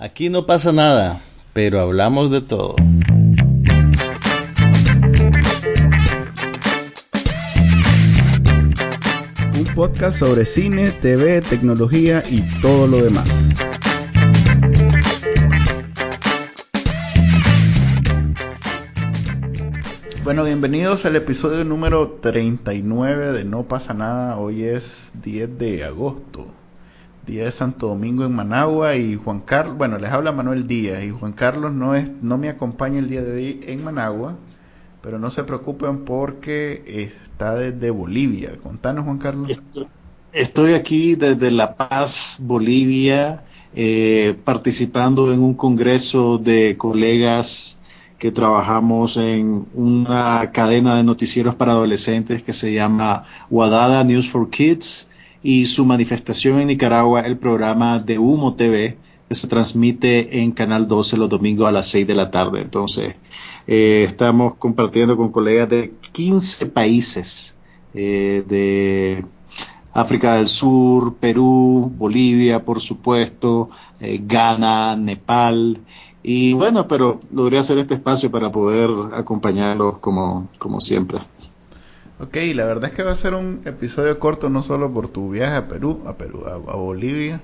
Aquí no pasa nada, pero hablamos de todo. Un podcast sobre cine, TV, tecnología y todo lo demás. Bueno, bienvenidos al episodio número 39 de No pasa nada. Hoy es 10 de agosto, día de Santo Domingo en Managua y Juan Carlos, bueno, les habla Manuel Díaz y Juan Carlos no es no me acompaña el día de hoy en Managua, pero no se preocupen porque está desde Bolivia. Contanos, Juan Carlos. Estoy aquí desde La Paz, Bolivia, eh, participando en un congreso de colegas que trabajamos en una cadena de noticieros para adolescentes que se llama Wadada News for Kids y su manifestación en Nicaragua, el programa de Humo TV, que se transmite en Canal 12 los domingos a las 6 de la tarde. Entonces, eh, estamos compartiendo con colegas de 15 países eh, de África del Sur, Perú, Bolivia, por supuesto, eh, Ghana, Nepal, y bueno, pero logré hacer este espacio para poder acompañarlos como, como siempre. Ok, la verdad es que va a ser un episodio corto no solo por tu viaje a Perú, a Perú, a, Bolivia,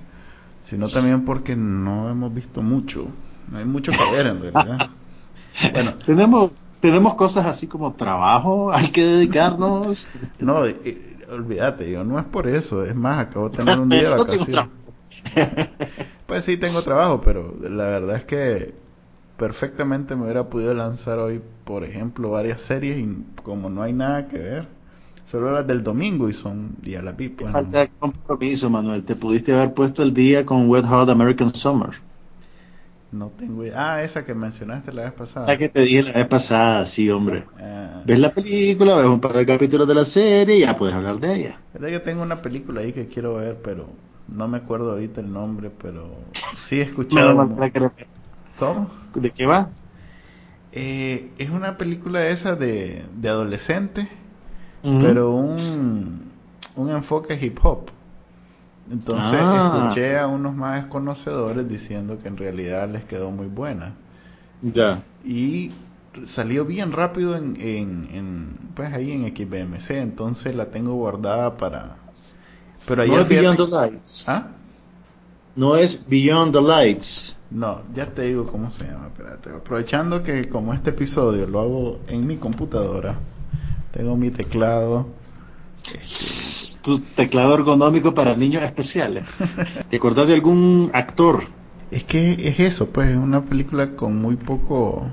sino también porque no hemos visto mucho. No hay mucho que ver en realidad. bueno, tenemos tenemos cosas así como trabajo, hay que dedicarnos. no, eh, olvídate, yo no es por eso, es más, acabo de tener un día de vacaciones. Pues sí tengo trabajo, pero la verdad es que perfectamente me hubiera podido lanzar hoy, por ejemplo, varias series y como no hay nada que ver, solo las del domingo y son día la pipa. Falta compromiso, Manuel. Te pudiste haber puesto el día con Wet Hot American Summer. No tengo idea. Ah, esa que mencionaste la vez pasada. La que te dije la vez pasada, sí, hombre. Ah. Ves la película, ves un par de capítulos de la serie y ya puedes hablar de ella. Es que tengo una película ahí que quiero ver, pero no me acuerdo ahorita el nombre, pero sí he escuchado. ¿Cómo? ¿De qué va? Eh, es una película esa de, de adolescente, pero un, un enfoque hip hop. Entonces ah. escuché a unos más conocedores diciendo que en realidad les quedó muy buena. Ya. Y salió bien rápido en, en, en pues ahí en XBMC, entonces la tengo guardada para pero no es Beyond the Lights. ¿Ah? No es Beyond the Lights. No, ya te digo cómo se llama. Espérate. Aprovechando que como este episodio lo hago en mi computadora, tengo mi teclado. Tu teclado ergonómico para niños especiales. ¿Te acordás de algún actor? Es que es eso, pues, es una película con muy poco...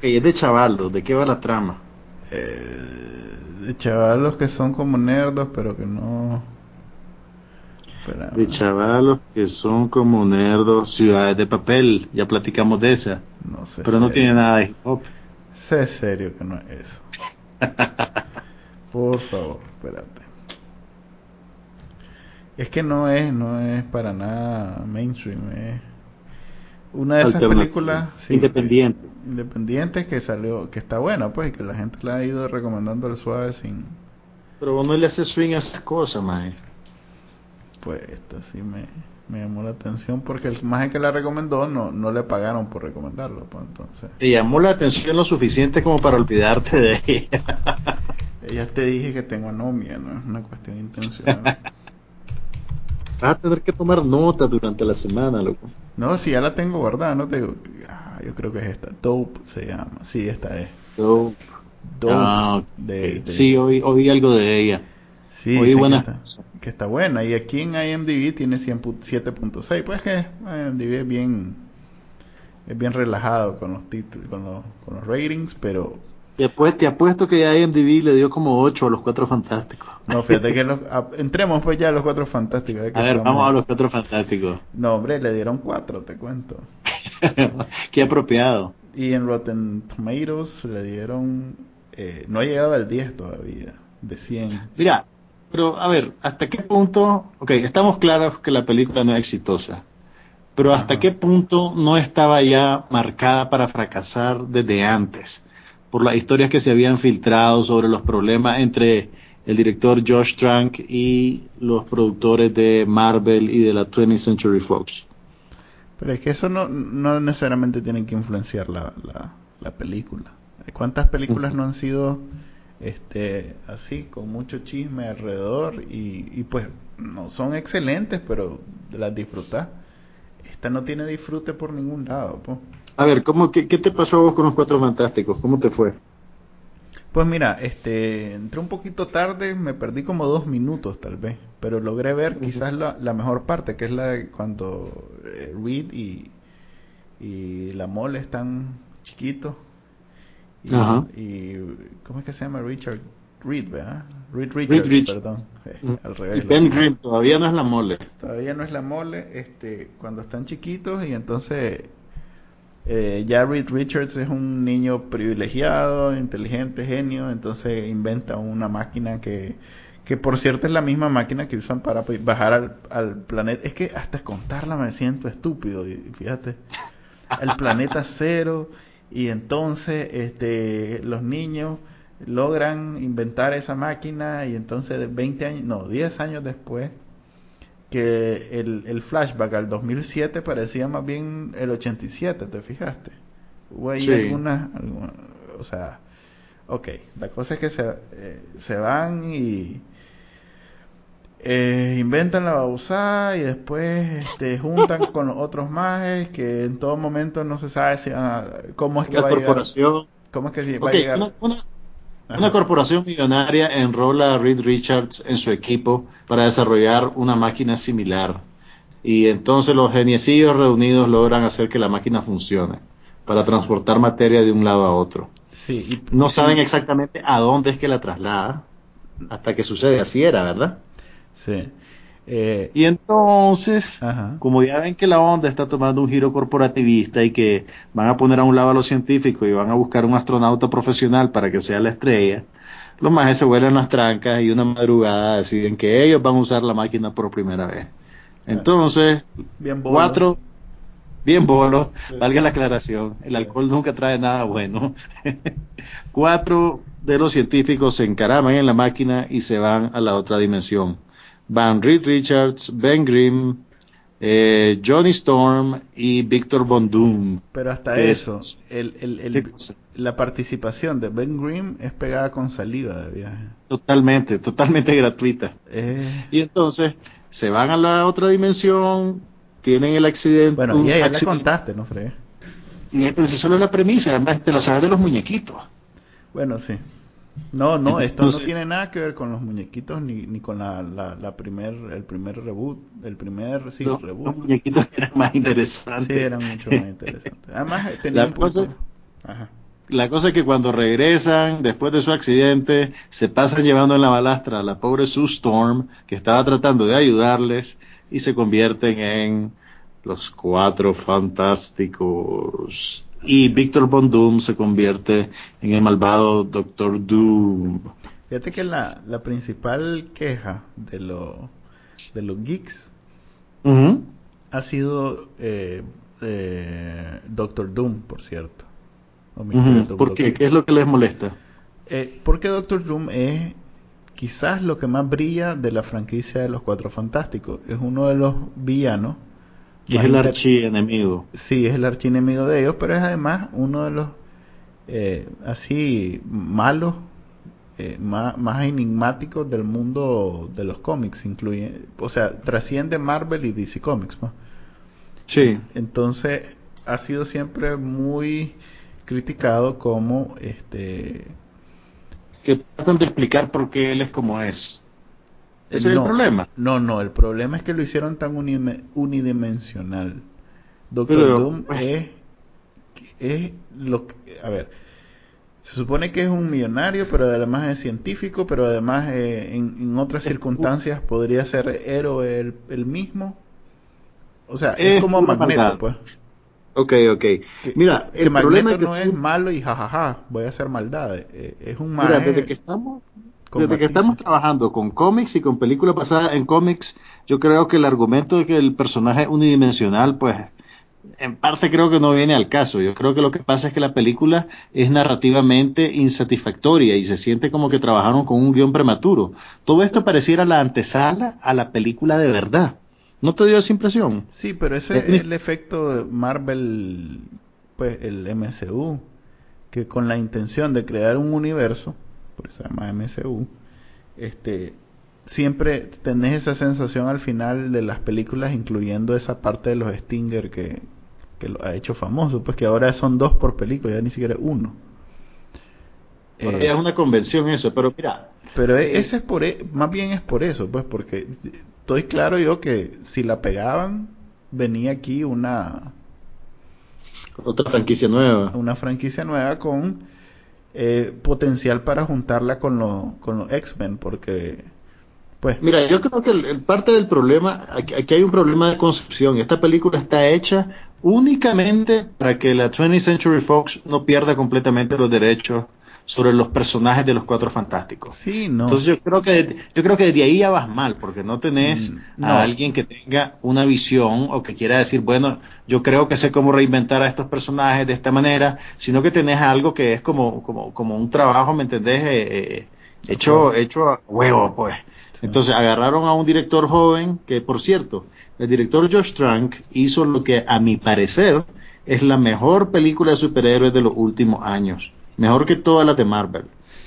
Que es de chavalos, ¿de qué va la trama? Eh, de chavalos que son como nerdos, pero que no de chavalos que son como nerdos, ciudades de papel, ya platicamos de esa. No sé. Pero no tiene nada de hip hop. Sé serio que no es eso. Por favor, espérate. Es que no es, no es para nada mainstream, es una de esas películas independiente. independientes que salió, que está buena, pues, y que la gente la ha ido recomendando al suave sin. Pero vos no le haces swing a esas cosas, man pues esto sí me, llamó la atención porque el más que la recomendó no, no le pagaron por recomendarlo. Pues, entonces. Te llamó la atención lo suficiente como para olvidarte de ella. Ella te dije que tengo anomia, no es una cuestión intencional. Vas a tener que tomar nota durante la semana, loco. No, si ya la tengo guardada, no te. Ah, yo creo que es esta. Dope se llama. Sí, esta es. Dope. Dope. Ah, sí, oí algo de ella. Sí, buena. Que, está, buena. Y aquí en IMDb tiene 7.6. Pues que IMDb es bien, es bien relajado con los títulos, con los, con los ratings, pero... Después te apuesto que IMDb le dio como 8 a los Cuatro Fantásticos. No, fíjate que los, entremos pues ya a los Cuatro Fantásticos. a ver, vamos a los Cuatro Fantásticos. No, hombre, le dieron 4, te cuento. Qué apropiado. Y en Rotten Tomatoes le dieron... Eh, no ha llegado al 10 todavía, de 100. Mira, pero, a ver, ¿hasta qué punto? Ok, estamos claros que la película no es exitosa, pero ¿hasta qué punto no estaba ya marcada para fracasar desde antes? Por las historias que se habían filtrado sobre los problemas entre el director Josh Trank y los productores de Marvel y de la 20th Century Fox. Pero es que eso no, no necesariamente tiene que influenciar la, la, película. ¿Cuántas películas no han sido este así, con mucho chisme alrededor y, y pues no son excelentes, pero las disfrutas? Esta no tiene disfrute por ningún lado. A ver, ¿cómo, qué, te pasó a vos con los Cuatro Fantásticos? ¿Cómo te fue? Pues mira, este, entré un poquito tarde, me perdí como dos minutos tal vez, pero logré ver quizás la, la mejor parte, que es la de cuando eh, Reed y, y la mole están chiquitos. Y, y, ¿cómo es que se llama Richard? Reed, ¿verdad? Reed Richards, perdón. Eh, al revés. Ben Grimm todavía no es la mole. Todavía no es la mole, este, cuando están chiquitos y entonces eh, ya Reed Richards es un niño privilegiado, inteligente, genio, entonces inventa una máquina que, que por cierto es la misma máquina que usan para bajar al, al planeta. Es que hasta contarla me siento estúpido, y fíjate, el planeta cero y entonces este, los niños logran inventar esa máquina y entonces 20 años, no, 10 años después, que el, el flashback al 2007 parecía más bien el 87, ¿te fijaste? Hubo ahí algunas, o sea, ok, la cosa es que se, eh, se van y eh, inventan la bausada y después este, juntan con otros mages que en todo momento no se sabe si, cómo es que va a llegar. ¿Cómo es que va a llegar? Una corporación millonaria enrola a Reed Richards en su equipo para desarrollar una máquina similar. Y entonces los geniecillos reunidos logran hacer que la máquina funcione para transportar materia de un lado a otro. Sí, no saben exactamente a dónde es que la traslada hasta que sucede. Así era, ¿verdad? Sí. Eh, y entonces, como ya ven que la onda está tomando un giro corporativista y que van a poner a un lado a los científicos y van a buscar un astronauta profesional para que sea la estrella, los majes se vuelan las trancas y una madrugada deciden que ellos van a usar la máquina por primera vez. Entonces, bien cuatro, bien bolo, valga la aclaración, el alcohol nunca trae nada bueno. cuatro de los científicos se encaraman en la máquina y se van a la otra dimensión van Reed Richards, Ben Grimm, eh, Johnny Storm y Victor Von Doom. Pero hasta eso, el, el, la participación de Ben Grimm es pegada con saliva de viaje. Totalmente, totalmente gratuita. Eh. Y entonces se van a la otra dimensión, tienen el accidente. Bueno, y ya, le contaste, ¿no, Fred? Y, pero eso solo es la premisa, además te la sabes de los muñequitos. Bueno, sí. No, no, esto no tiene nada que ver con los muñequitos ni, ni con la, la, primer, el primer reboot, el primer sí, reboot. Los muñequitos eran más interesantes. Sí, eran mucho más interesantes. Además, tenían la cosa, la cosa es que cuando regresan, después de su accidente, se pasan llevando en la balastra a la pobre Sue Storm, que estaba tratando de ayudarles, y se convierten en los cuatro fantásticos y Victor Von Doom se convierte en el malvado Doctor Doom. Fíjate que la, la principal queja de, lo, de los geeks ha sido eh, Doctor Doom, por cierto. ¿Por qué? ¿Qué es lo que les molesta? Eh, porque Doctor Doom es quizás lo que más brilla de la franquicia de los Cuatro Fantásticos. Es uno de los villanos es el archienemigo. Sí, es el archienemigo de ellos, pero es además uno de los eh, así malos, eh, más, enigmáticos del mundo de los cómics. Incluye, o sea, trasciende Marvel y DC Comics. Sí. Entonces, ha sido siempre muy criticado como este que tratan de explicar por qué él es como es. ¿Ese es el problema? No, no, el problema es que lo hicieron tan unidimensional. Doctor Doom es, es lo que, a ver, se supone que es un millonario, pero además es científico, pero además eh, en, otras circunstancias podría ser héroe el, mismo. O sea, es, como Magneto, pues. Ok, ok. Mira, el problema no es malo y jajaja, voy a hacer maldad. Eh, es un mal. Mira, desde que estamos desde que estamos trabajando con cómics y con películas basadas en cómics, yo creo que el argumento de que el personaje es unidimensional, pues en parte creo que no viene al caso. Yo creo que lo que pasa es que la película es narrativamente insatisfactoria y se siente como que trabajaron con un guion prematuro. Todo esto pareciera la antesala a la película de verdad. ¿No te dio esa impresión? Sí, pero ese es el efecto de Marvel, pues el MCU, que con la intención de crear un universo, por eso se llama MCU, este, siempre tenés esa sensación al final de las películas, incluyendo esa parte de los Stinger que, que lo ha hecho famoso, pues que ahora son dos por película, ya ni siquiera uno. Eh, es una convención eso, pero mira. Pero e, ese es por, e, más bien es por eso, pues, porque estoy claro yo que si la pegaban, venía aquí una... Otra franquicia nueva. Una franquicia nueva con eh, potencial para juntarla con, lo, con los X-Men, porque... Pues, Mira, yo creo que el, parte del problema, aquí, aquí, hay un problema de concepción. Esta película está hecha únicamente para que la 20th Century Fox no pierda completamente los derechos sobre los personajes de los cuatro fantásticos. Sí, no. Entonces yo creo que yo creo que desde ahí ya vas mal, porque no tenés mm, a alguien que tenga una visión o que quiera decir, bueno, yo creo que sé cómo reinventar a estos personajes de esta manera, sino que tenés algo que es como, como, como un trabajo, ¿me entendés? Eh, eh, hecho, hecho a huevo, pues. Entonces agarraron a un director joven, que por cierto, el director Josh Trank hizo lo que a mi parecer es la mejor película de superhéroes de los últimos años mejor que todas las de Marvel.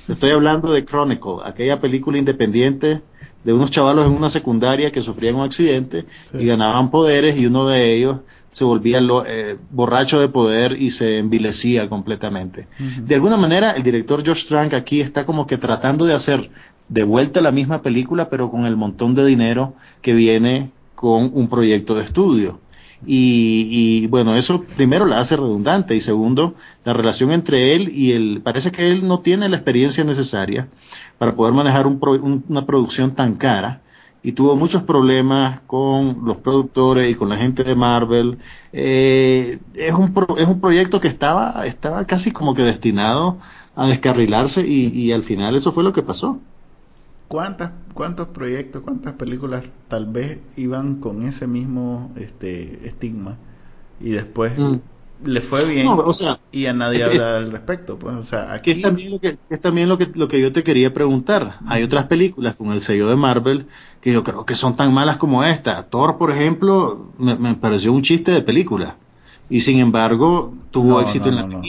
Estoy hablando de Chronicle, aquella película independiente de unos chavalos en una secundaria que sufrían un accidente y ganaban poderes y uno de ellos se volvía eh, borracho de poder y se envilecía completamente. De alguna manera, el director Josh Trank aquí está como que tratando de hacer de vuelta la misma película, pero con el montón de dinero que viene con un proyecto de estudio. Y, bueno, eso primero la hace redundante y segundo, la relación entre él y él, parece que él no tiene la experiencia necesaria para poder manejar una producción tan cara y tuvo muchos problemas con los productores y con la gente de Marvel. Eh, es, un es un proyecto que estaba, estaba casi como que destinado a descarrilarse y, y al final eso fue lo que pasó. ¿Cuántas, ¿Cuántos proyectos, cuántas películas tal vez iban con ese mismo este, estigma y después mm. le fue bien y a nadie habla al respecto? Pues, o sea, aquí... es también, lo que, es también lo que, lo que yo te quería preguntar. Hay otras películas con el sello de Marvel que yo creo que son tan malas como esta. Thor, por ejemplo, me, me pareció un chiste de película y sin embargo tuvo éxito en la no,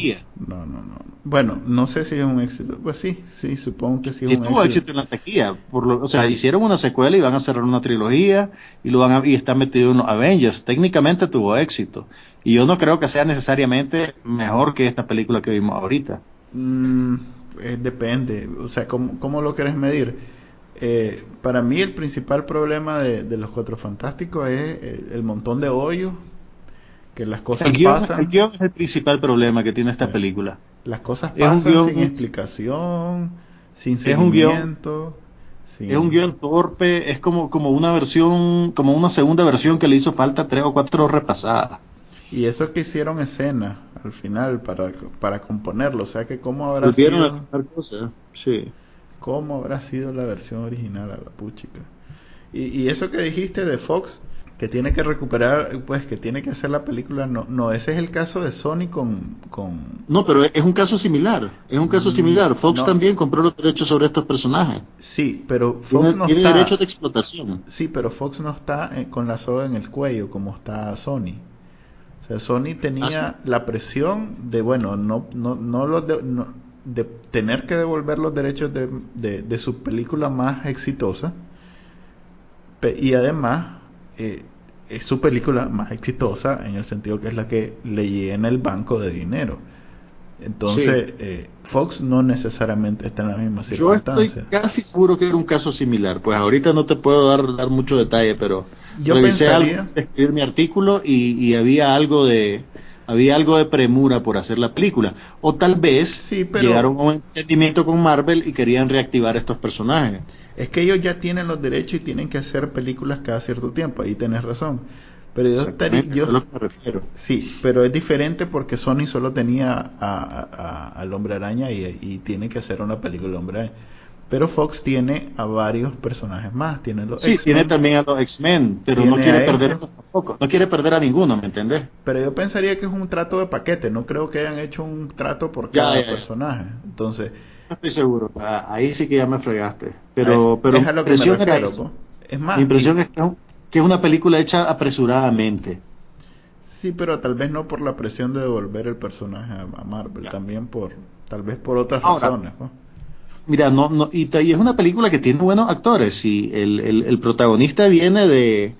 No, no, no. Bueno, no sé si es un éxito. Pues sí, sí, supongo que sí es tuvo éxito. en la taquilla. Por lo, o sea, hicieron una secuela y van a cerrar una trilogía y lo van a, y están metidos en los Avengers. Técnicamente tuvo éxito. Y yo no creo que sea necesariamente mejor que esta película que vimos ahorita. Mm, eh, depende. O sea, ¿cómo, cómo lo quieres medir? Eh, para mí el principal problema de, de los Cuatro Fantásticos es el, el montón de hoyos que las cosas el guion, pasan. El guion es el principal problema que tiene esta película. Las cosas pasan sin explicación, sin seguimiento. Es un, guion, es un guion torpe, es como, como una versión, como una segunda versión que le hizo falta tres o cuatro repasadas. Y eso que hicieron escena al final para, para componerlo, o sea que cómo habrá sido. sí. ¿Cómo habrá sido la versión original a la puchica? Y, y eso que dijiste de Fox, que tiene que recuperar, pues que tiene que hacer la película, no, no, ese es el caso de Sony con... con... No, pero es un caso similar, es un caso mm, similar. Fox también compró los derechos sobre estos personajes. Sí, pero Fox no tiene está... derecho de explotación. Sí, pero Fox no está eh, con la soga en el cuello como está Sony. O sea, Sony tenía ¿Ah, la presión de, bueno, no, no, no los de, de tener que devolver los derechos de, de, de su película más exitosa y además eh, es su película más exitosa en el sentido que es la que le llena el banco de dinero. Entonces, eh, Fox no necesariamente está en la misma circunstancia. Yo estoy casi seguro que era un caso similar. Pues ahorita no te puedo dar, dar mucho detalle, pero yo revisé pensaría... escribir mi artículo y, había algo de había algo de premura por hacer la película. O tal vez sí, pero... llegaron a un entendimiento con Marvel y querían reactivar estos personajes. Es que ellos ya tienen los derechos y tienen que hacer películas cada cierto tiempo, ahí tenés razón. Pero yo, estaría, yo que me refiero. Sí, pero es diferente porque Sony solo tenía al Hombre Araña y, tiene que hacer una película de Hombre Araña. Pero Fox tiene a varios personajes más. Tiene los sí, tiene también a los X-Men, pero no quiere perder tampoco. No quiere perder a ninguno, ¿me entendés? Pero yo pensaría que es un trato de paquete. No creo que hayan hecho un trato por cada personaje. Entonces, no estoy seguro. Ah, ahí sí que ya me fregaste. Pero, pero mi impresión era eso. Es más, mi impresión es que, que es una película hecha apresuradamente. Sí, pero tal vez no por la presión de devolver el personaje a, Marvel, también por, tal vez por otras razones. Mira, no, no, y, es una película que tiene buenos actores y el, el, protagonista viene de,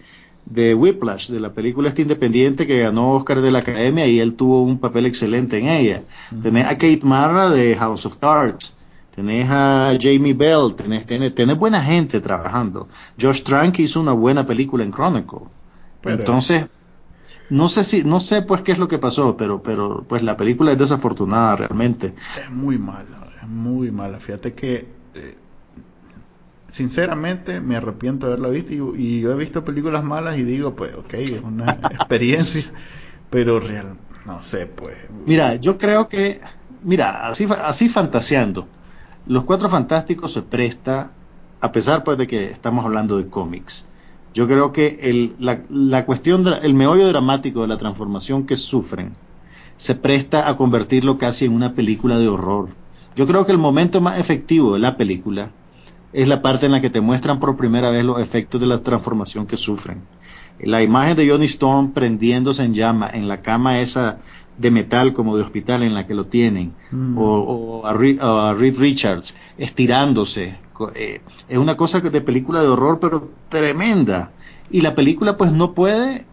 de Whiplash, de la película esta independiente que ganó Oscar de la Academia y él tuvo un papel excelente en ella. Tenés a Kate Mara de House of Cards, tenés a Jamie Bell, tenés, tenés, buena gente trabajando. Josh Trank hizo una buena película en Chronicle. Entonces, no sé si, no sé pues qué es lo que pasó, pero, pero pues la película es desafortunada realmente. Es muy mala, es muy mala. Fíjate que eh, sinceramente me arrepiento de haberla visto y, yo he visto películas malas y digo, pues, ok, es una experiencia, pero real, no sé, pues. Mira, yo creo que, mira, así, así fantaseando, Los Cuatro Fantásticos se presta, a pesar pues de que estamos hablando de cómics, yo creo que el, la, la, cuestión, el meollo dramático de la transformación que sufren se presta a convertirlo casi en una película de horror. Yo creo que el momento más efectivo de la película es la parte en la que te muestran por primera vez los efectos de la transformación que sufren. La imagen de Johnny Storm prendiéndose en llama en la cama esa de metal como de hospital en la que lo tienen, mm. o, a, Reed, Richards estirándose, eh, es una cosa de película de horror, pero tremenda. Y la película pues no puede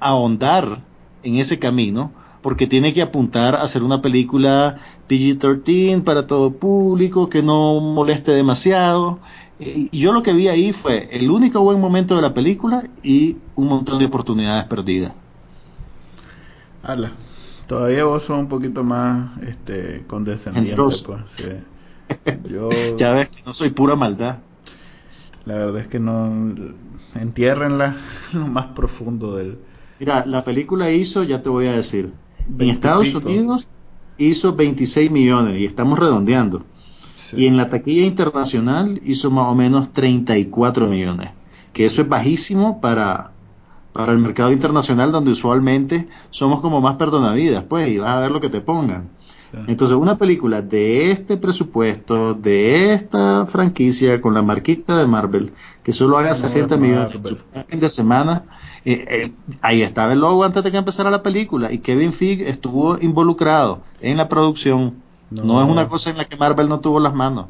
ahondar en ese camino porque tiene que apuntar a ser una película PG-13 para todo público, que no moleste demasiado. Eh, y yo lo que vi ahí fue el único buen momento de la película y un montón de oportunidades perdidas. Ala, todavía vos sos un poquito más este, condescendiente. Pues, Yo, ya ves que no soy pura maldad. La verdad es que no. Entiérrenla lo más profundo del. Mira, la película hizo, ya te voy a decir. En Estados Unidos hizo 26 millones y estamos redondeando. Y en la taquilla internacional hizo más o menos 34 millones. Que eso es bajísimo para, para el mercado internacional donde usualmente somos como más perdonavidas, pues, y vas a ver lo que te pongan. Entonces, una película de este presupuesto, de esta franquicia, con la marquita de Marvel, que solo haga 60 millones en de semana, eh, eh, ahí estaba el logo antes de que empezara la película y Kevin Feige estuvo involucrado en la producción. No. es una cosa en la que Marvel no tuvo las manos.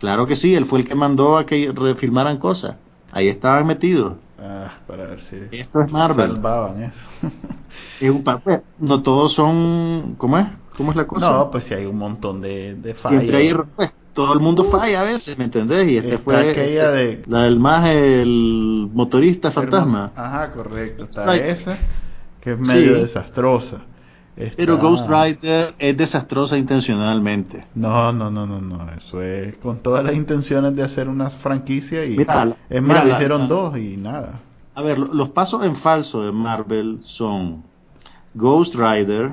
Claro que sí, él fue el que mandó a que refilmaran cosas. Ahí estaban metidos. Ah, para ver si esto es Marvel. Salvaban eso. Pues, no todos son, ¿cómo es? ¿Cómo es la cosa? No, pues si hay un montón de, de fallas. Siempre hay, pues, todo el mundo falla a veces, ¿me entendés? Y este fue aquella de... la del más el motorista fantasma. Ajá, correcto. Está esa, que es medio desastrosa. Pero Ghost Rider es desastrosa intencionalmente. No, no, no, no, no. Eso es con todas las intenciones de hacer una franquicia y es más, hicieron dos y nada. A ver, los pasos en falso de Marvel son Ghost Rider,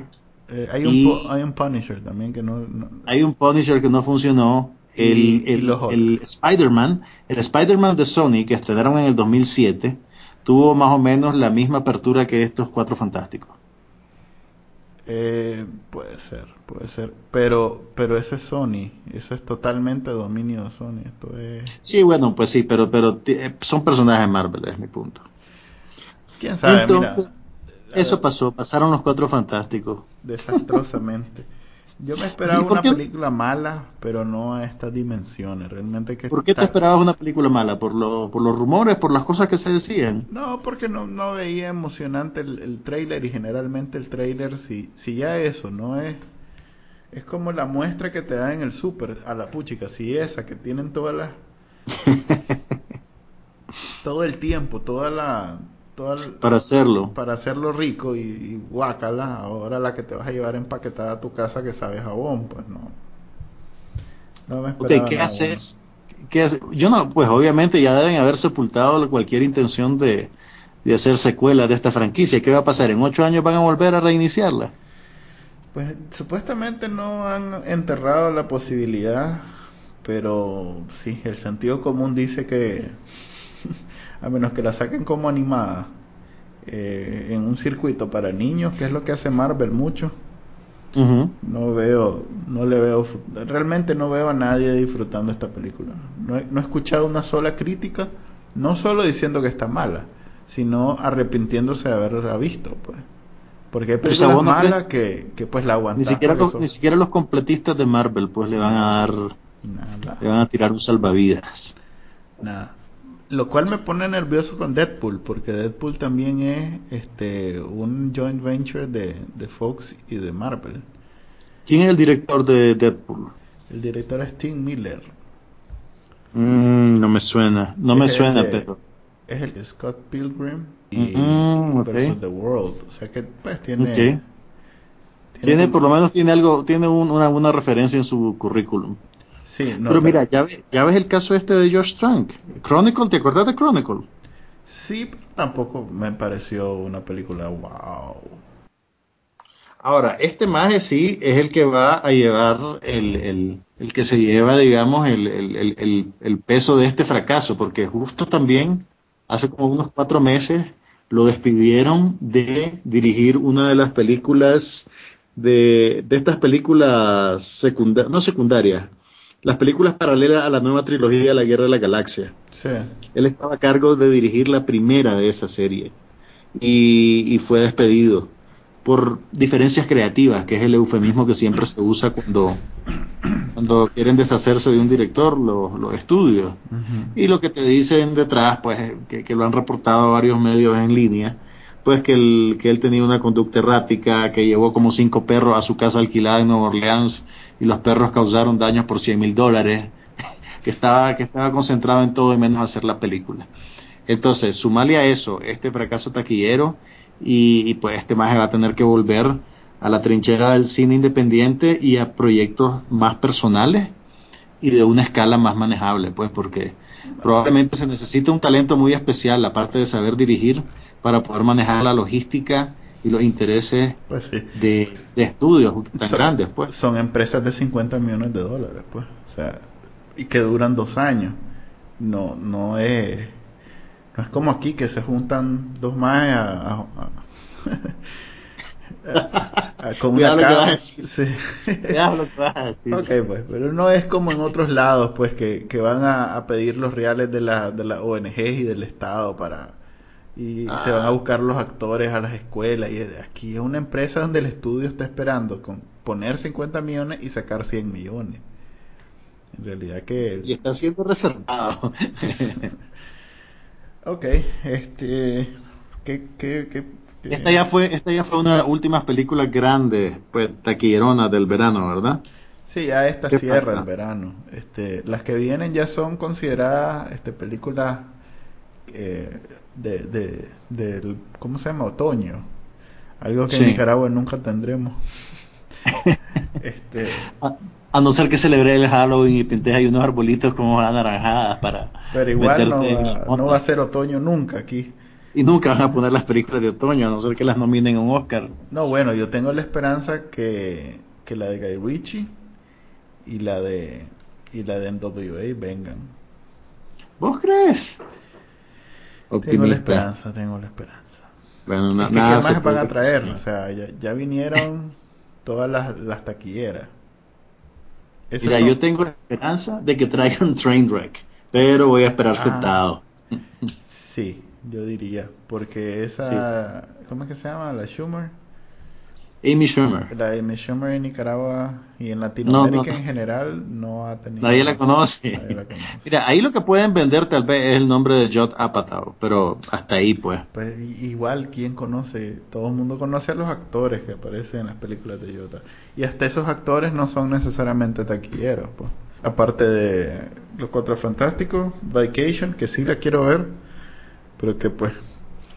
eh, hay, un hay un Punisher también que no, Hay un Punisher que no funcionó. El, el, Spider-Man, el Spider-Man de Sony que estrenaron en el 2007, tuvo más o menos la misma apertura que estos cuatro fantásticos. Eh, puede ser, puede ser. Pero, pero eso es Sony, eso es totalmente dominio de Sony. Esto es... Sí, bueno, pues sí, pero, pero eh, son personajes Marvel, es mi punto. ¿Quién sabe? Entonces, eso pasó, pasaron los cuatro fantásticos. Desastrosamente. Yo me esperaba una película mala, pero no a estas dimensiones. Realmente que ¿Por qué te esperabas una película mala? ¿Por, lo, ¿Por los rumores? ¿Por las cosas que se decían? No, porque no, no veía emocionante el, el trailer y generalmente el trailer, si, si ya eso no es... Es como la muestra que te dan en el súper a la puchica, si esa que tienen todas las... todo el tiempo, toda la para hacerlo. Para hacerlo rico y, guácala, ahora la que te vas a llevar empaquetada a tu casa que sabe jabón, pues no. No me ok, ¿qué haces? ¿Qué Yo no, pues obviamente ya deben haber sepultado cualquier intención de, de hacer secuelas de esta franquicia. ¿Qué va a pasar? ¿En ocho años van a volver a reiniciarla? Pues supuestamente no han enterrado la posibilidad, pero sí, el sentido común dice que a menos que la saquen como animada eh, en un circuito para niños, que es lo que hace Marvel mucho. No veo, no le veo, realmente no veo a nadie disfrutando esta película. No he, no he escuchado una sola crítica No solo diciendo que está mala, sino arrepintiéndose de haberla visto, pues. Porque hay películas no malas que, que pues la aguantan. Ni siquiera, los, ni siquiera los completistas de Marvel pues le van a dar, Nada, le van a tirar un salvavidas. nada. Lo cual me pone nervioso con Deadpool, porque Deadpool también es este un joint venture de, de Fox y de Marvel. ¿Quién es el director de Deadpool? El director es Tim Miller. Mm, no me suena, no me Es suena, de- pero Es el de Scott Pilgrim y Mm, ok. versus The World. O sea que pues tiene... Ok. tiene por lo menos tiene algo, tiene un- una, una referencia en su currículum. Sí, no, pero mira, ya, ve- ya ves el caso este de Josh Trank. Chronicle, ¿te acuerdas de Chronicle? Sí, pero tampoco me pareció una película wow. Ahora, este maje sí es el que va a llevar el, el- el que se lleva, digamos, el, el- el- el- el peso de este fracaso, porque justo también hace como unos cuatro meses lo despidieron de dirigir una de las películas de, de estas películas secundarias, no secundarias, las películas paralelas a la nueva trilogía de la Guerra de la Galaxia. Sí. Él estaba a cargo de dirigir la primera de esa serie y, y fue despedido por diferencias creativas, que es el eufemismo que siempre se usa cuando, cuando quieren deshacerse de un director, los, los estudios. Y lo que te dicen detrás, pues que, que lo han reportado varios medios en línea, pues que, el, que él tenía una conducta errática, que llevó como cinco perros a su casa alquilada en Nueva Orleans y los perros causaron daños por 100 mil dólares, que estaba, que estaba concentrado en todo y menos hacer la película. Entonces, sumarle a eso este fracaso taquillero y, pues este más va a tener que volver a la trinchera del cine independiente y a proyectos más personales y de una escala más manejable, pues porque probablemente se necesita un talento muy especial, aparte de saber dirigir, para poder manejar la logística y los intereses Pues sí. de, de estudios tan Son- grandes, pues. Son empresas de 50 millones de dólares, pues. O sea, y que duran dos años. No, no es, no es como aquí que se juntan dos más a, a- a- a- con una lo que vas a decir. Sí. Ya lo que vas a decir. Ok, pues, pero no es como en otros lados, pues, que, que van a, pedir los reales de la, de la ONG y del Estado para... Y se van a buscar los actores a las escuelas. Y aquí es una empresa donde el estudio está esperando con poner 50 millones y sacar 100 millones. En realidad que... Y está siendo reservado. Ok, este... ¿Qué, qué, qué, qué- Esta ya fue, esta ya fue una de las últimas películas grandes, pues, taquilleronas del verano, ¿verdad? Sí, ya esta ¿Qué cierra el verano. Este, las que vienen ya son consideradas este, películas eh, de, de, del, ¿cómo se llama? Otoño. Algo que Sí. en Nicaragua nunca tendremos. este, A, a no ser que celebre el Halloween y pintes ahí unos arbolitos como anaranjadas para. pero igual no va, no va a ser otoño nunca aquí. Y nunca van a poner las películas de otoño, a no ser que las nominen a un Oscar. No, bueno, yo tengo la esperanza que, que la de Guy Ritchie y la de y la de NWA vengan. ¿Vos crees? Tengo la esperanza, tengo la esperanza. Bueno, na- Es que, ¿qué nada más van a traer? O sea, ya, ya vinieron todas las, las taquilleras. Esas Mira, son- yo tengo la esperanza de que traigan Trainwreck, pero voy a esperar Ah. sentado. Sí, yo diría. Porque esa. ¿Cómo es que se llama? La Schumer. Amy Schumer. La M. Schumer en Nicaragua y en Latinoamérica No, no. en general no ha tenido. Nadie la conoce. Nadie la conoce. Mira, ahí lo que pueden vender tal vez es el nombre de Judd Apatow, pero hasta ahí pues. Pues igual, ¿quién conoce? Todo el mundo conoce a los actores que aparecen en las películas de Jota. Y hasta esos actores no son necesariamente taquilleros, pues. Aparte de Los Cuatro Fantásticos, Vacation, que sí la quiero ver, pero que pues...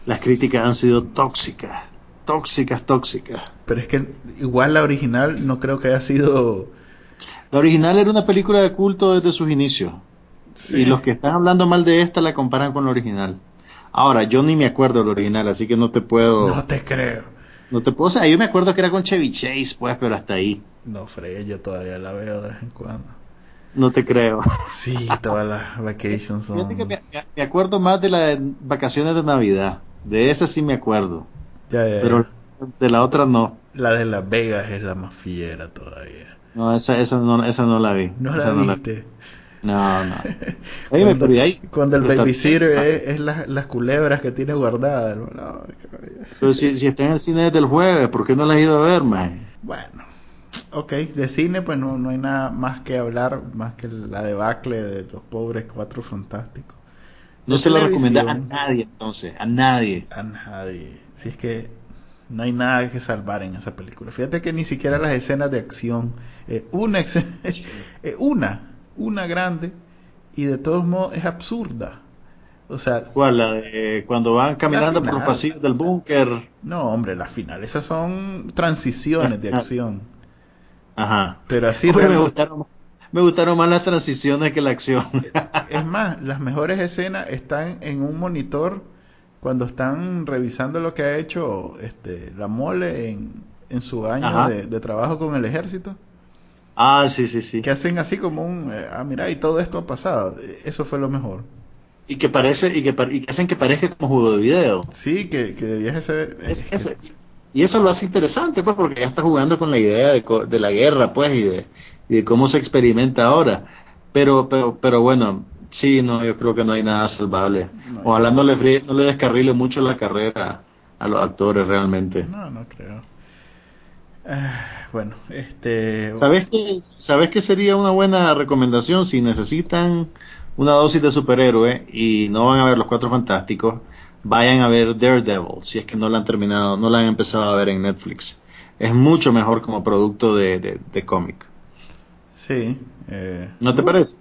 Las críticas han sido tóxicas, tóxicas, tóxicas. Pero es que igual la original no creo que haya sido... La original era una película de culto desde sus inicios. Y los que están hablando mal de esta la comparan con la original. Ahora, yo ni me acuerdo de la original, así que no te puedo... No te creo. No te puedo... O sea, yo me acuerdo que era con Chevy Chase, pues, pero hasta ahí. No, Frey, yo todavía la veo de vez en cuando. No te creo. Sí, todas las Vacations son... Fíjate que me acuerdo más de las vacaciones de Navidad. De esa sí me acuerdo. Ya, ya, ya. Pero de la otra no. La de Las Vegas es la más fiera todavía. No, esa, esa, no, esa no la vi. No Esa la viste. No, no. Oye, cuando, pero ahí, cuando el babysitter es, es las, las, culebras que tiene guardadas. No, pero si, si está en el cine desde el jueves, ¿por qué no la has ido a ver, man? Bueno, ok, de cine pues no, no hay nada más que hablar, más que la debacle de los pobres cuatro fantásticos. No se lo recomienda a nadie entonces, a nadie. A nadie. Si es que no hay nada que salvar en esa película. Fíjate que ni siquiera las escenas de acción, eh, una, eh, una, una grande y de todos modos es absurda. O sea, ¿cuál? La de cuando van caminando por los pasillos del búnker. No, hombre, las finales, esas son transiciones de acción. Ajá. Pero así me gustaron me gustaron más las transiciones que la acción. es más, las mejores escenas están en un monitor cuando están revisando lo que ha hecho este, la mole en, en su año de, trabajo con el ejército. Ah, sí, sí, sí. Que hacen así como un, eh, ah, mira, y todo esto ha pasado. Eso fue lo mejor. Y que parece, y que, y que hacen que parezca como juego de video. Sí, que, que ser... Es, y eso lo hace interesante, pues, porque ya está jugando con la idea de, de la guerra, pues, y de, y de cómo se experimenta ahora. Pero, pero, pero bueno, sí, no, yo creo que no hay nada salvable. Ojalá no le, no le descarrile mucho la carrera a los actores realmente. No, no creo. Ah, bueno, este... ¿Sabes qué, ¿Sabes qué sería una buena recomendación si necesitan una dosis de superhéroe y no van a ver los Cuatro Fantásticos? Vayan a ver Daredevil, si es que no la han terminado, no la han empezado a ver en Netflix. Es mucho mejor como producto de, de cómic. Sí. Eh, ¿No te parece?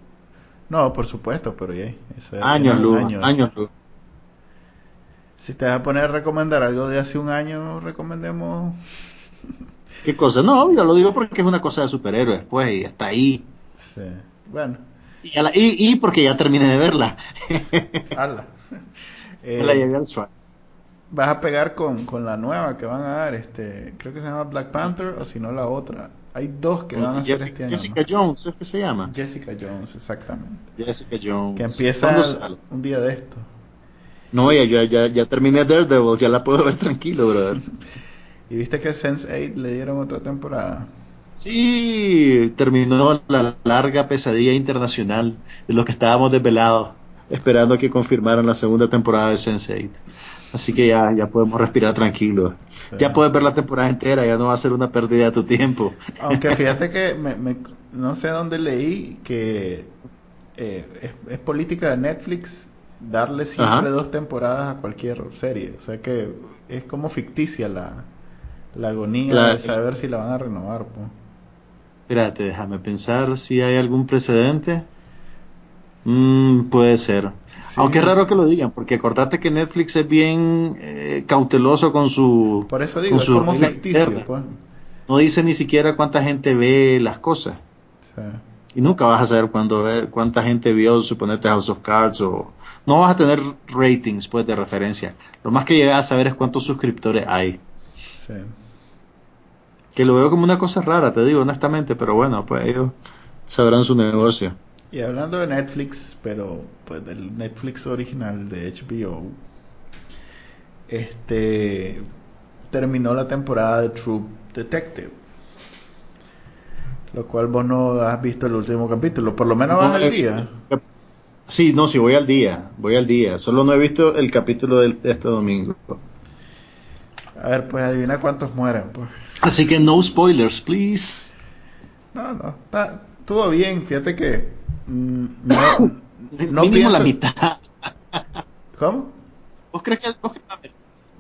No, por supuesto, pero ya. años luz, años luz. Si te vas a poner a recomendar algo de hace un año, recomendemos. ¿Qué cosa? No, yo lo digo porque es una cosa de superhéroes, pues, y hasta ahí. Sí. Bueno. Y, y, porque ya terminé de verla. Hala. Eh, vas a pegar con, con la nueva que van a dar, este, creo que se llama Black Panther, o si no la otra. Hay dos que van a ser este año. Jessica Jones, ¿es que se llama? Jessica Jones, exactamente. Jessica Jones. Que empieza un día de esto. No, ya, ya, ya terminé Daredevil, ya la puedo ver tranquilo, brother. ¿Y viste que Sense8 le dieron otra temporada? Sí, terminó la larga pesadilla internacional de los que estábamos desvelados, esperando que confirmaran la segunda temporada de Sense8. Así que ya, ya podemos respirar tranquilo. Ya puedes ver la temporada entera, ya no va a ser una pérdida de tu tiempo. Aunque fíjate que me, no sé dónde leí que eh, es, política de Netflix darle siempre dos temporadas a cualquier serie. O sea que es como ficticia la, la agonía de saber si la van a renovar. Pues. Espérate, déjame pensar si hay algún precedente. Mm, puede ser. Aunque es raro que lo digan, porque acordate que Netflix es bien eh, cauteloso con su. Por eso digo, es como ficticio, pues. No dice ni siquiera cuánta gente ve las cosas. Y nunca vas a saber cuándo ver cuánta gente vio, suponete House of Cards o. No vas a tener ratings, pues, de referencia. Lo más que llegas a saber es cuántos suscriptores hay. Sí. Que lo veo como una cosa rara, te digo honestamente, pero bueno, pues ellos sabrán su negocio. Y hablando de Netflix, pero pues del Netflix original de HBO, este terminó la temporada de True Detective. Lo cual vos no has visto el último capítulo, por lo menos vas al día. Sí, no, sí, voy al día, voy al día. Solo no he visto el capítulo de este domingo. A ver, pues adivina cuántos mueren, pues. Así que no spoilers, please. No, no, estuvo bien, fíjate que Mm, no, no Mínimo la mitad. ¿Cómo? ¿Vos crees que.?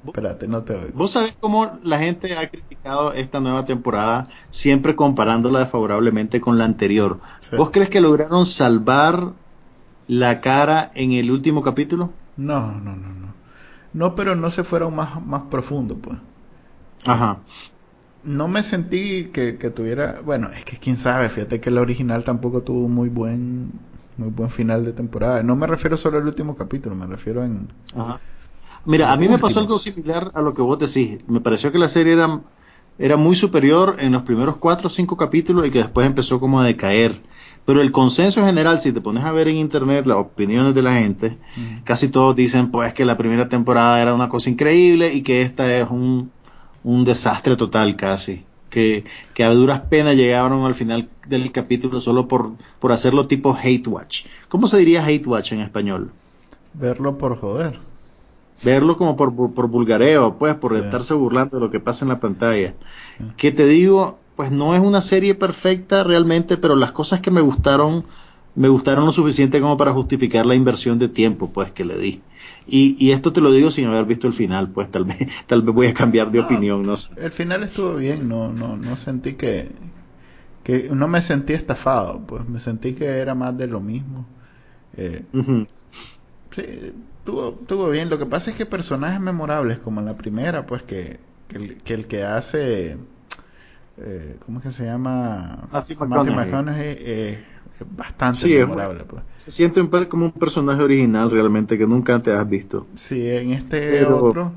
Espérate, no te oigo. ¿Vos sabés cómo la gente ha criticado esta nueva temporada, siempre comparándola favorablemente con la anterior? ¿Vos crees que lograron salvar la cara en el último capítulo? No, no, no, no. No, pero no se fueron más, más profundo, pues. Ajá no me sentí que, tuviera, bueno, es que quién sabe, fíjate que la original tampoco tuvo muy buen muy buen final de temporada. No me refiero solo al último capítulo, me refiero en Mira, a mí me pasó algo similar a lo que vos decís. Me pareció que la serie era era muy superior en los primeros cuatro o cinco capítulos y que después empezó como a decaer. Pero el consenso general, si te pones a ver en internet las opiniones de la gente, casi todos dicen pues que la primera temporada era una cosa increíble y que esta es un un desastre total casi. que, que a duras penas llegaron al final del capítulo solo por, por hacerlo tipo hate watch. ¿Cómo se diría hate watch en español? Verlo por joder. Verlo como por, por, vulgareo, pues, por estarse burlando de lo que pasa en la pantalla. Que te digo, pues no es una serie perfecta realmente, pero las cosas que me gustaron, me gustaron lo suficiente como para justificar la inversión de tiempo, pues, que le di. Y, y, esto te lo digo sin haber visto el final, pues tal vez, tal vez voy a cambiar de opinión, no sé. El final estuvo bien, no, no, no sentí que, que, no me sentí estafado, pues me sentí que era más de lo mismo. Eh, Sí, estuvo, estuvo bien. Lo que pasa es que personajes memorables, como en la primera, pues que, que, el, que hace, eh, ¿cómo es que se llama? Matthew McConaughey. Eh, bastante memorable. Pues. Se siente un, como un personaje original realmente que nunca antes has visto. Sí, en este otro.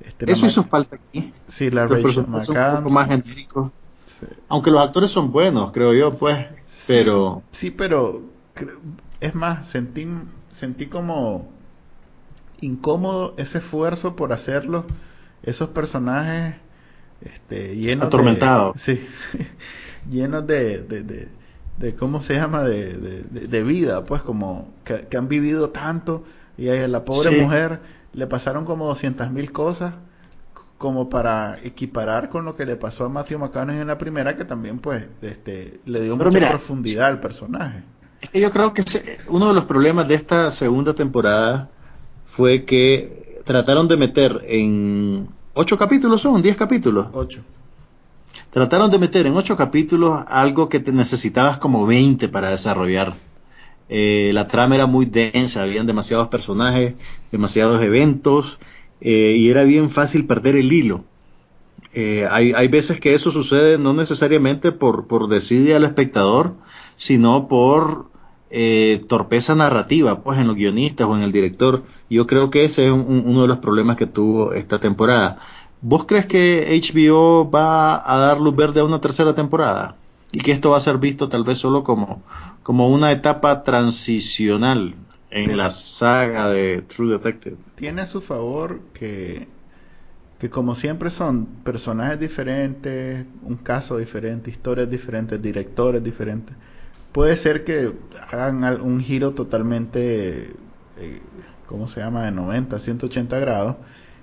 Este, eso hizo falta aquí. Sí, la Rachel McAdams. más genérico. Aunque los actores son buenos, creo yo, pues. pero. Sí, pero. Es más, sentí, sentí como incómodo ese esfuerzo por hacerlo. Esos personajes este, llenos Atormentados. sí, llenos de, de de cómo se llama, de, de, vida, pues como que, han vivido tanto y a la pobre mujer le pasaron como 200 mil cosas como para equiparar con lo que le pasó a Matthew McConaughey en la primera, que también pues este, le dio mucha profundidad al personaje. Yo creo que uno de los problemas de esta segunda temporada fue que trataron de meter en ocho capítulos, son diez capítulos. Ocho trataron de meter en ocho capítulos algo que te necesitabas como 20 para desarrollar. Eh, la trama era muy densa, habían demasiados personajes, demasiados eventos eh, y era bien fácil perder el hilo. Eh, hay, hay, veces que eso sucede no necesariamente por, por decidir al espectador, sino por torpeza narrativa, pues en los guionistas o en el director. Yo creo que ese es uno de los problemas que tuvo esta temporada. ¿Vos crees que HBO va a dar luz verde a una tercera temporada? Y que esto va a ser visto tal vez solo como, como una etapa transicional en la saga de True Detective. Tiene a su favor que, que como siempre son personajes diferentes, un caso diferente, historias diferentes, directores diferentes. Puede ser que hagan un giro totalmente, eh, ¿cómo se llama?, de 90, 180 grados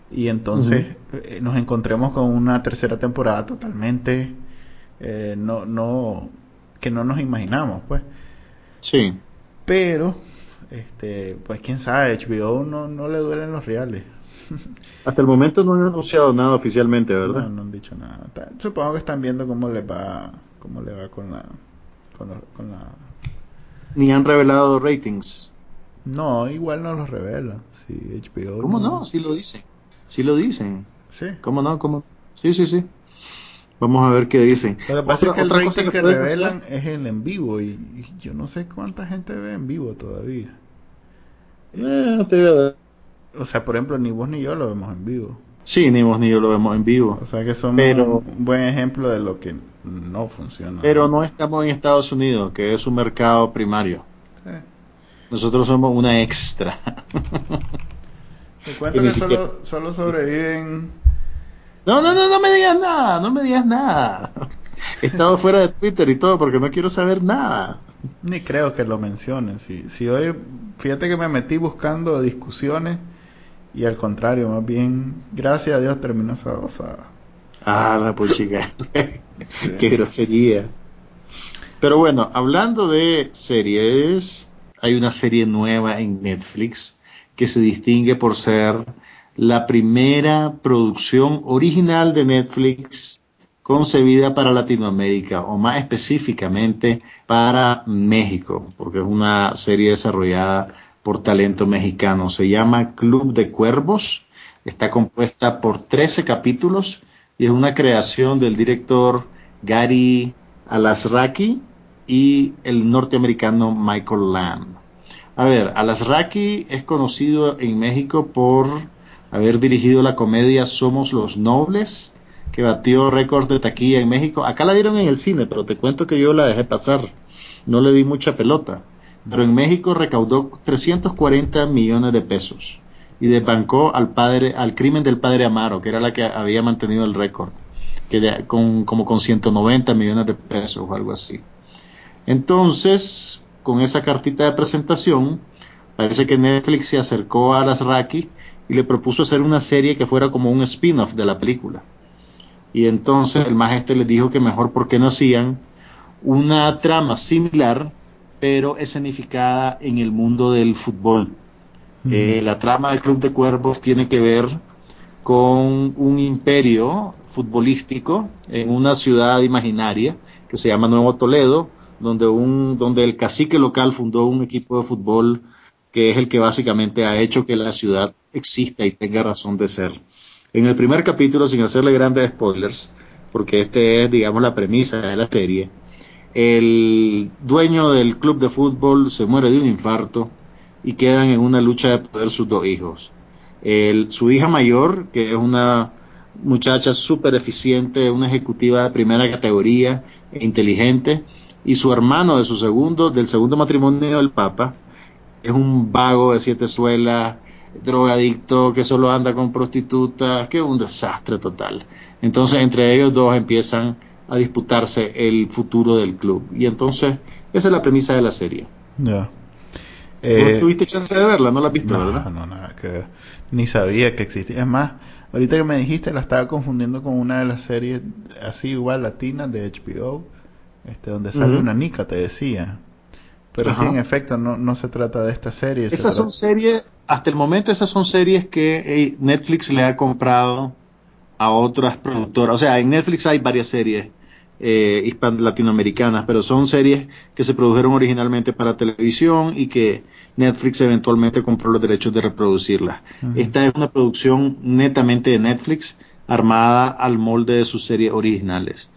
y entonces eh, nos encontremos con una tercera temporada totalmente eh, no no que no nos imaginamos pues. Sí. Pero este pues quién sabe HBO no no le duelen los reales. Hasta el momento no han anunciado nada oficialmente verdad no, no han dicho nada. Supongo que están viendo cómo les va cómo le va con la con, con la ni han revelado ratings. No igual no los revela. Sí HBO cómo no, no sí lo dicen Sí lo dicen. Sí. ¿Cómo no? ¿Cómo? Sí, sí, sí. Vamos a ver qué dicen. Lo que pasa es que el rating que, revelan es el en vivo y, yo no sé cuánta gente ve en vivo todavía. Eh, te O sea, por ejemplo, ni vos ni yo lo vemos en vivo. Sí, ni vos ni yo lo vemos en vivo. O sea que somos pero, un buen ejemplo de lo que no funciona. Pero no estamos en Estados Unidos, que es un mercado primario. Nosotros somos una extra. Que solo, solo sobreviven. No, no, no, no me digas nada, no me digas nada. He estado fuera de Twitter y todo porque no quiero saber nada. Ni creo que lo mencionen. Si, si hoy, fíjate que me metí buscando discusiones y al contrario, más bien, gracias a Dios terminó esa osada. Ah, la puchica. Qué grosería. Pero bueno, hablando de series, hay una serie nueva en Netflix que se distingue por ser la primera producción original de Netflix concebida para Latinoamérica o más específicamente para México, porque es una serie desarrollada por talento mexicano. Se llama Club de Cuervos, está compuesta por 13 capítulos y es una creación del director Gary Alasraki y el norteamericano Michael Lamb. A ver, Alasraki es conocido en México por haber dirigido la comedia Somos los Nobles, que batió récord de taquilla en México. Acá la dieron en el cine, pero te cuento que yo la dejé pasar. No le di mucha pelota. Pero en México recaudó 340 millones de pesos y desbancó al padre, al crimen del padre Amaro, que era la que había mantenido el récord. que con, como con 190 millones de pesos o algo así. Entonces, con esa cartita de presentación, parece que Netflix se acercó a las Raki y le propuso hacer una serie que fuera como un spin-off de la película. Y entonces el maestro les dijo que mejor porque no hacían una trama similar, pero escenificada en el mundo del fútbol. Eh, la trama del Club de Cuervos tiene que ver con un imperio futbolístico en una ciudad imaginaria que se llama Nuevo Toledo, donde, un, donde el cacique local fundó un equipo de fútbol que es el que básicamente ha hecho que la ciudad exista y tenga razón de ser. En el primer capítulo, sin hacerle grandes spoilers, porque este es, digamos, la premisa de la serie, el dueño del club de fútbol se muere de un infarto y quedan en una lucha de poder sus dos hijos. su hija mayor, que es una muchacha súper eficiente, una ejecutiva de primera categoría, e inteligente, y su hermano de su segundo, del segundo matrimonio del Papa, es un vago de siete suelas, drogadicto que solo anda con prostitutas, que es un desastre total. Entonces entre ellos dos empiezan a disputarse el futuro del club. Y entonces esa es la premisa de la serie. Ya. Eh, tuviste chance de verla? ¿No la has visto, no, verdad? No, nada que Ni sabía que existía. Es más, ahorita que me dijiste la estaba confundiendo con una de las series así igual latinas de HBO, este, donde sale una nica, te decía. Pero sí, en efecto, no, no se trata de esta serie. Esas son series, hasta el momento esas son series que Netflix le ha comprado a otras productoras. O sea, en Netflix hay varias series eh, latinoamericanas, pero son series que se produjeron originalmente para televisión y que Netflix eventualmente compró los derechos de reproducirlas. Esta es una producción netamente de Netflix, armada al molde de sus series originales.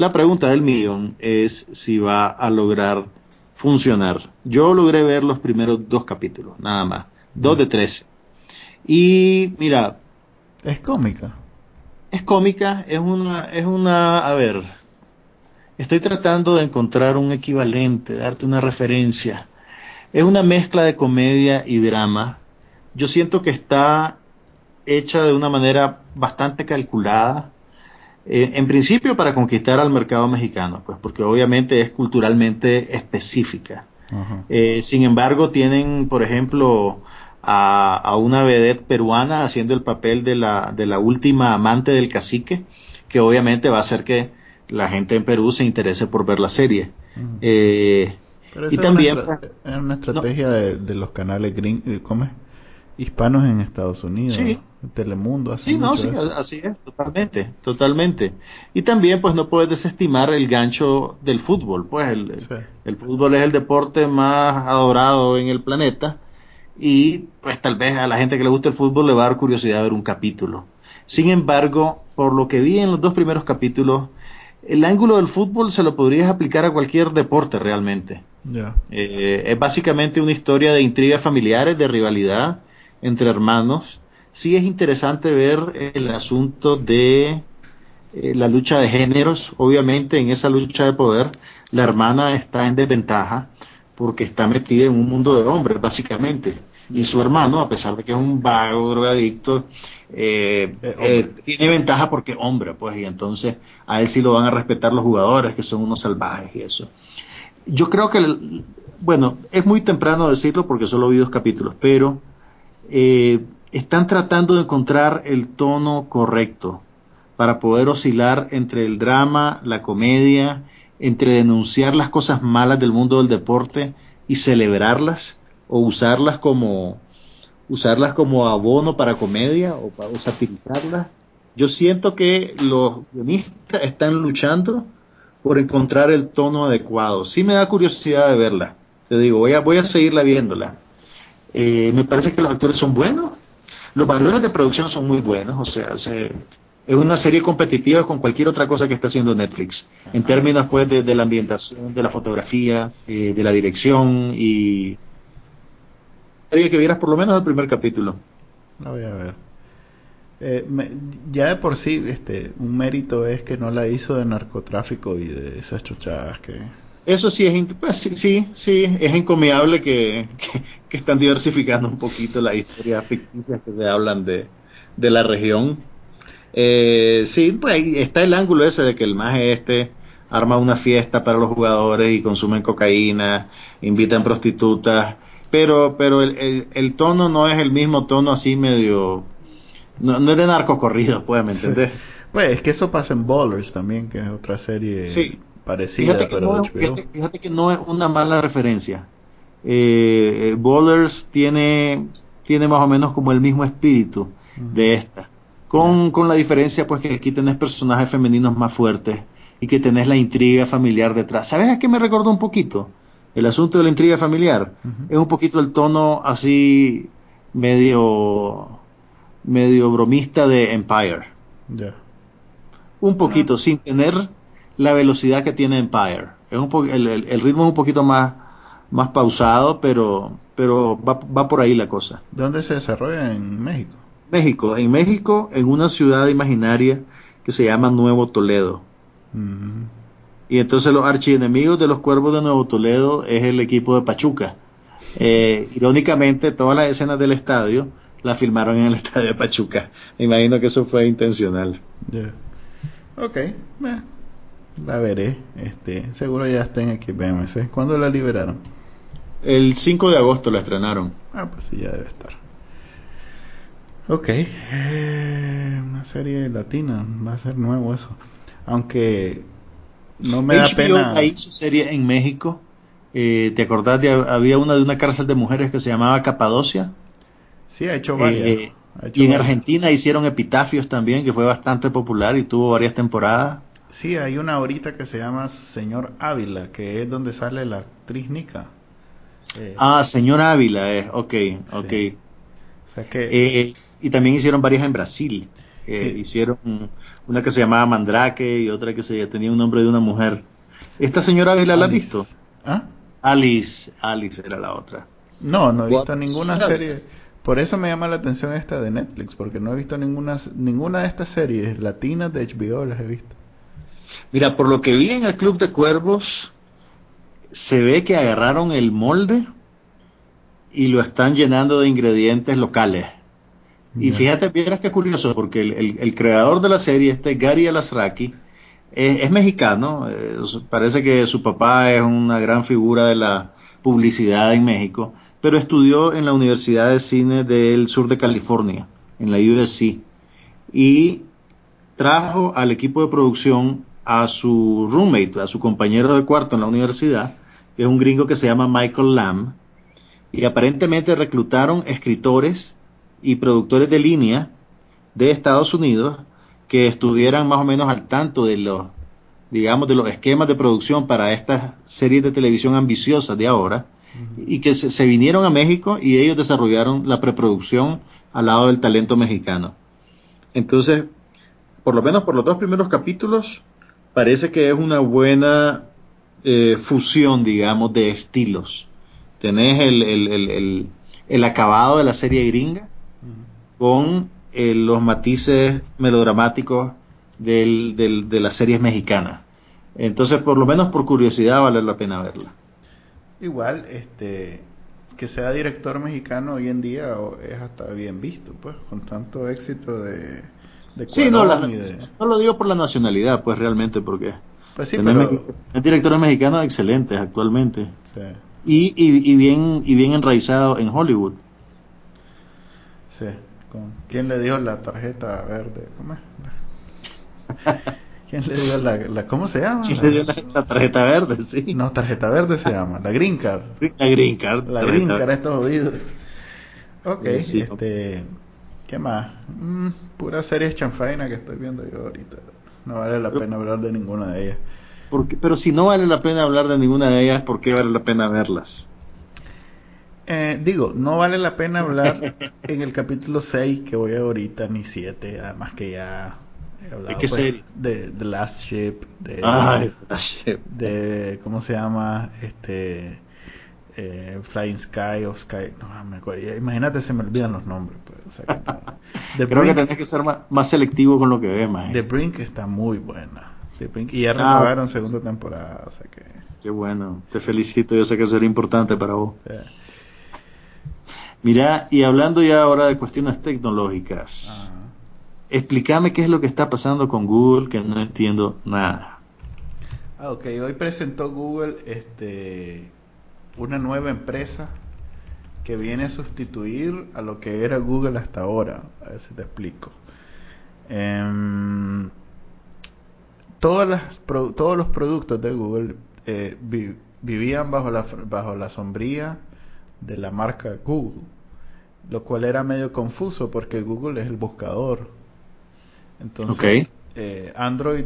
La pregunta del millón es si va a lograr funcionar. Yo logré ver los primeros dos capítulos, nada más. Dos de tres. Y mira. Es cómica. Es cómica, es una, es una, a ver, estoy tratando de encontrar un equivalente, darte una referencia. Es una mezcla de comedia y drama. Yo siento que está hecha de una manera bastante calculada. Eh, en principio para conquistar al mercado mexicano, pues porque obviamente es culturalmente específica. Eh, sin embargo, tienen, por ejemplo, a, una vedette peruana haciendo el papel de la, de la última amante del cacique, que obviamente va a hacer que la gente en Perú se interese por ver la serie. Eh, y también es una, estrategia de, los canales gring, ¿cómo es? Hispanos en Estados Unidos. Sí. Telemundo, así. Sí, no, sí, así es, totalmente, totalmente. Y también, pues, no puedes desestimar el gancho del fútbol. Pues, el, el fútbol es el deporte más adorado en el planeta. Y, pues, tal vez a la gente que le gusta el fútbol le va a dar curiosidad ver un capítulo. Sin embargo, por lo que vi en los dos primeros capítulos, el ángulo del fútbol se lo podrías aplicar a cualquier deporte realmente. Eh, es básicamente una historia de intrigas familiares, de rivalidad entre hermanos sí es interesante ver el asunto de eh, la lucha de géneros. Obviamente en esa lucha de poder la hermana está en desventaja porque está metida en un mundo de hombres, básicamente. Y su hermano, a pesar de que es un vago drogadicto, eh, eh, tiene ventaja porque es hombre, pues, y entonces a él sí lo van a respetar los jugadores, que son unos salvajes y eso. Yo creo que, bueno, es muy temprano decirlo porque solo vi dos capítulos, pero están tratando de encontrar el tono correcto para poder oscilar entre el drama, la comedia, entre denunciar las cosas malas del mundo del deporte y celebrarlas o usarlas como usarlas como abono para comedia o para satirizarlas. Yo siento que los guionistas están luchando por encontrar el tono adecuado. Sí me da curiosidad de verla. Te digo, voy a, voy a seguirla viéndola. Eh, me parece que los actores son buenos, los valores de producción son muy buenos, o sea, es una serie competitiva con cualquier otra cosa que está haciendo Netflix, en términos pues de, la ambientación, de la fotografía, eh, de la dirección y... Quería que vieras por lo menos el primer capítulo. La voy a ver. Eh, ya de por sí, este, un mérito es que no la hizo de narcotráfico y de esas chuchadas que... Eso sí es, pues, sí, sí, es encomiable que, que están diversificando un poquito las historias ficticias que se hablan de, de la región. Eh, sí, pues ahí está el ángulo ese de que el maje este arma una fiesta para los jugadores y consumen cocaína, invitan prostitutas, pero, pero el, el, tono no es el mismo tono así medio, no, es de narco corrido, pues, ¿me entendés? Pues es que eso pasa en Ballers también, que es otra serie parecida, fíjate que, no, fíjate, que no es una mala referencia. Eh, Ballers tiene, tiene más o menos como el mismo espíritu de esta. Con, con, la diferencia pues que aquí tenés personajes femeninos más fuertes y que tenés la intriga familiar detrás. ¿Sabes a qué me recordó un poquito? El asunto de la intriga familiar. Es un poquito el tono así medio medio bromista de Empire. Un poquito, sin tener la velocidad que tiene Empire. Es un el, el, ritmo es un poquito más, más pausado, pero, pero va, va por ahí la cosa. ¿Dónde se desarrolla? ¿En México? México. En México, en una ciudad imaginaria que se llama Nuevo Toledo. Y entonces los archienemigos de los cuervos de Nuevo Toledo es el equipo de Pachuca. Eh, irónicamente, todas las escenas del estadio la filmaron en el estadio de Pachuca. Me imagino que eso fue intencional. Ok, la veré. Este, seguro ya está en XBMC. ¿Cuándo la liberaron? El 5 de agosto la estrenaron. Ah, pues sí, ya debe estar. Ok, eh, una serie latina, va a ser nuevo eso. Aunque no me da pena. ahí su serie en México. Eh, ¿Te acordás de había una de una cárcel de mujeres que se llamaba Capadocia? Sí, ha hecho varias. Eh, y en Argentina hicieron Epitafios también, que fue bastante popular y tuvo varias temporadas. Sí, hay una ahorita que se llama Señor Ávila, que es donde sale la actriz Nica. Eh, ah, Señor Ávila, eh, ok, ok. O sea que... y también hicieron varias en Brasil. Hicieron una que se llamaba Mandrake y otra que se tenía un nombre de una mujer. ¿Esta señora Ávila la ha visto? ¿Ah? Alice, Alice era la otra. No, no he visto ninguna serie. Por eso me llama la atención esta de Netflix, porque no he visto ninguna, ninguna de estas series latinas de HBO, las he visto. Mira, por lo que vi en el Club de Cuervos, se ve que agarraron el molde y lo están llenando de ingredientes locales. Y fíjate, vieras qué curioso, porque el, creador de la serie, este Gary Alasraki, es, mexicano. Eh, parece que su papá es una gran figura de la publicidad en México, pero estudió en la Universidad de Cine del Sur de California, en la USC, y trajo al equipo de producción a su roommate, a su compañero de cuarto en la universidad, que es un gringo que se llama Michael Lamb, y aparentemente reclutaron escritores y productores de línea de Estados Unidos que estuvieran más o menos al tanto de los, digamos, de los esquemas de producción para estas series de televisión ambiciosas de ahora, y que se, vinieron a México y ellos desarrollaron la preproducción al lado del talento mexicano. Entonces, por lo menos por los dos primeros capítulos, parece que es una buena eh, fusión, digamos, de estilos. Tenés el, el, el acabado de la serie gringa, con eh, los matices melodramáticos del, de las series mexicanas. Entonces, por lo menos por curiosidad, vale la pena verla. Igual, este, que sea director mexicano hoy en día es hasta bien visto, pues, con tanto éxito de... de sí, no, no lo digo por la nacionalidad, pues realmente, porque... Pues sí, pero... directores mexicanos excelentes actualmente. Y, y, y, bien, y bien enraizado en Hollywood. Sí. ¿Quién le dio la tarjeta verde? ¿Cómo es? ¿Quién le dio la, ¿cómo se llama? ¿Quién le dio la, tarjeta verde? Sí. No, tarjeta verde se llama, la Green Card. La Green Card. La Green Card, está jodido. Ok, este, ¿qué más? Mm, pura serie chanfaina que estoy viendo yo ahorita. No vale la pena hablar de ninguna de ellas. Porque, pero si no vale la pena hablar de ninguna de ellas, ¿por qué vale la pena verlas? Eh, digo, no vale la pena hablar en el capítulo 6 que voy ahorita, ni 7, además que ya he hablado ¿De qué pues, serie? De The Last Ship, de, ah, de, ¿cómo se llama? Este eh, Flying Sky o Sky, no me acuerdo. Imagínate, se me olvidan los nombres. Pues, Creo que tenés que ser más, selectivo con lo que ves, más. The Brink está muy buena. The Brink, y ya ah, renovaron segunda temporada, o sea que... Qué bueno, te felicito, yo sé que eso era importante para vos. Mira, y hablando ya ahora de cuestiones tecnológicas, explícame qué es lo que está pasando con Google, que no entiendo nada. Ah, ok, hoy presentó Google este, una nueva empresa que viene a sustituir a lo que era Google hasta ahora. A ver si te explico. Em, todas las, todos los productos de Google eh, vivían bajo la, bajo la sombría de la marca Google, lo cual era medio confuso porque Google es el buscador. Entonces, eh, Android,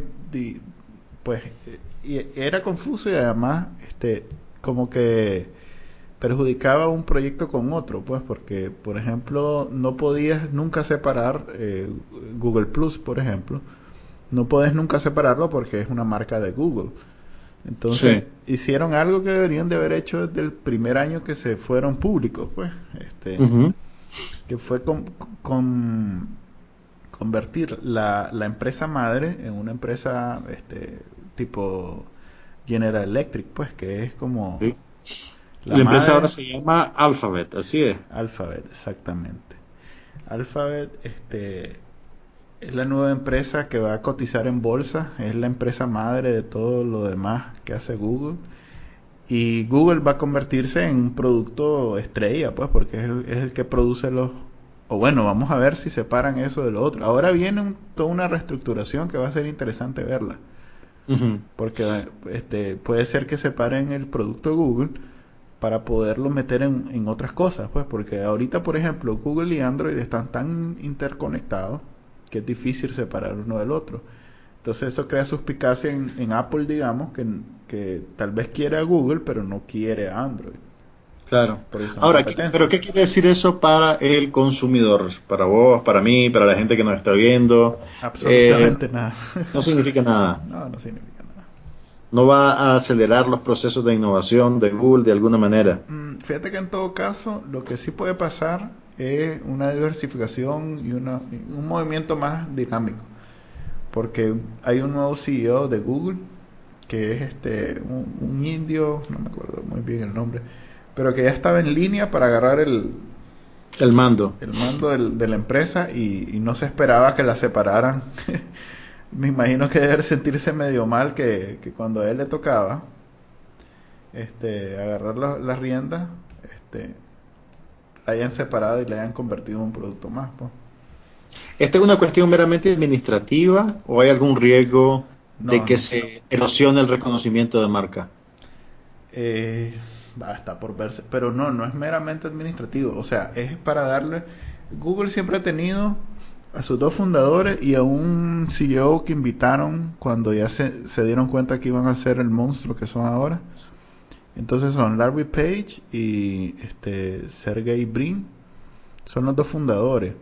pues, eh, era confuso y además, este, como que perjudicaba un proyecto con otro, pues, porque, por ejemplo, no podías nunca separar eh, Google Plus, por ejemplo, no puedes nunca separarlo porque es una marca de Google. Entonces, hicieron algo que deberían de haber hecho desde el primer año que se fueron públicos, pues, este, que fue con, convertir la, la, empresa madre en una empresa, este, tipo General Electric, pues, que es como la, empresa ahora se llama Alphabet, así es. Alphabet, exactamente. Alphabet, este, es la nueva empresa que va a cotizar en bolsa, es la empresa madre de todo lo demás que hace Google. Y Google va a convertirse en un producto estrella, pues, porque es el, que produce los... O bueno, vamos a ver si separan eso de lo otro. Ahora viene toda una reestructuración que va a ser interesante verla. Porque este, puede ser que separen el producto Google para poderlo meter en, en, otras cosas, pues, porque ahorita, por ejemplo, Google y Android están tan interconectados que es difícil separar uno del otro. Entonces eso crea suspicacia en, en Apple, digamos, que, que, tal vez quiere a Google, pero no quiere a Android. Claro. Ahora, ¿pero qué quiere decir eso para el consumidor? Para vos, para mí, para la gente que nos está viendo. Absolutamente eh, nada. No significa nada. No, no significa nada. No va a acelerar los procesos de innovación de Google de alguna manera. Mm, fíjate que en todo caso, lo que sí puede pasar es una diversificación y una, un movimiento más dinámico. Porque hay un nuevo CEO de Google, que es este un, indio, no me acuerdo muy bien el nombre, pero que ya estaba en línea para agarrar el, el mando. El mando de la empresa y, no se esperaba que la separaran. me imagino que debe sentirse medio mal que, cuando a él le tocaba este, agarrar las riendas, este, la hayan separado y la hayan convertido en un producto más. ¿Esta es una cuestión meramente administrativa o hay algún riesgo de que se erosione el reconocimiento de marca? Eh, está por verse, pero no, no es meramente administrativo, o sea, es para darle... Google siempre ha tenido a sus dos fundadores y a un CEO que invitaron cuando ya se, se dieron cuenta que iban a ser el monstruo que son ahora. Entonces son Larry Page y este Sergey Brin. Son los dos fundadores.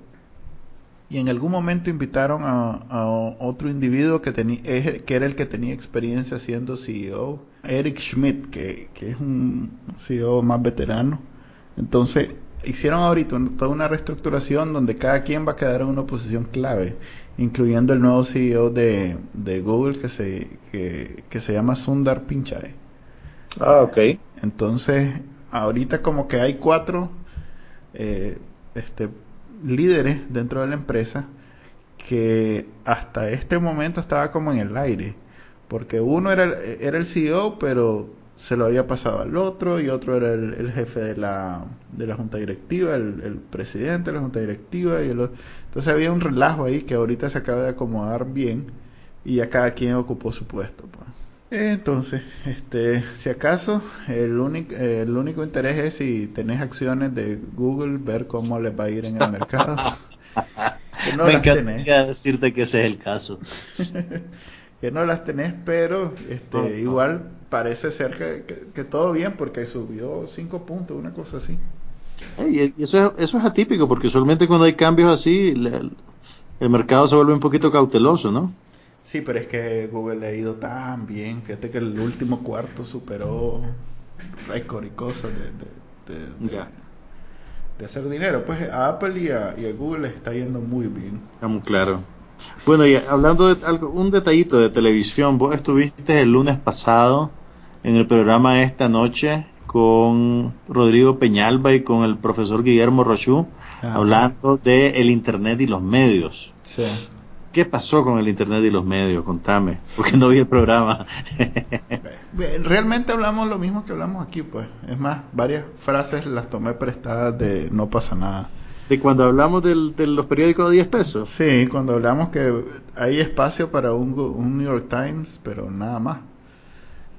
Y en algún momento invitaron a, otro individuo que, que era el que tenía experiencia siendo CEO, Eric Schmidt, que, es un CEO más veterano. Entonces hicieron ahorita toda una reestructuración donde cada quien va a quedar en una posición clave, incluyendo el nuevo CEO de, Google que se, que, que se llama Sundar Pichai. Ah, ok. Entonces, ahorita como que hay cuatro eh, este, líderes dentro de la empresa que hasta este momento estaba como en el aire. Porque uno era el, era el CEO, pero se lo había pasado al otro, y otro era el, jefe de la, de la junta directiva, el, presidente de la junta directiva, y el Entonces había un relajo ahí que ahorita se acaba de acomodar bien, y ya cada quien ocupó su puesto. Pues. Entonces, este, si acaso, el único, el único interés es si tenés acciones de Google, ver cómo les va a ir en el mercado. que no las tenés. decirte que ese es el caso. que no las tenés, pero este, igual parece ser que, todo bien porque subió 5 puntos, una cosa así. y eso, eso es atípico porque usualmente cuando hay cambios así, el mercado se vuelve un poquito cauteloso, ¿no? Sí, pero es que Google le ha ido tan bien. Fíjate que el último cuarto superó récord y cosas de, de, hacer dinero. Pues a Apple y a, Google les está yendo muy bien. Está muy claro. Bueno, y hablando de algo, un detallito de televisión, vos estuviste el lunes pasado en el programa Esta Noche con Rodrigo Peñalba y con el profesor Guillermo Rochú, hablando de el Internet y los medios. Sí. ¿Qué pasó con el Internet y los medios? Contame, porque no vi el programa. Realmente hablamos lo mismo que hablamos aquí, pues. Es más, varias frases las tomé prestadas de no pasa nada. ¿De cuando hablamos del, de los periódicos de 10 pesos? Sí, cuando hablamos que hay espacio para un, un New York Times, pero nada más.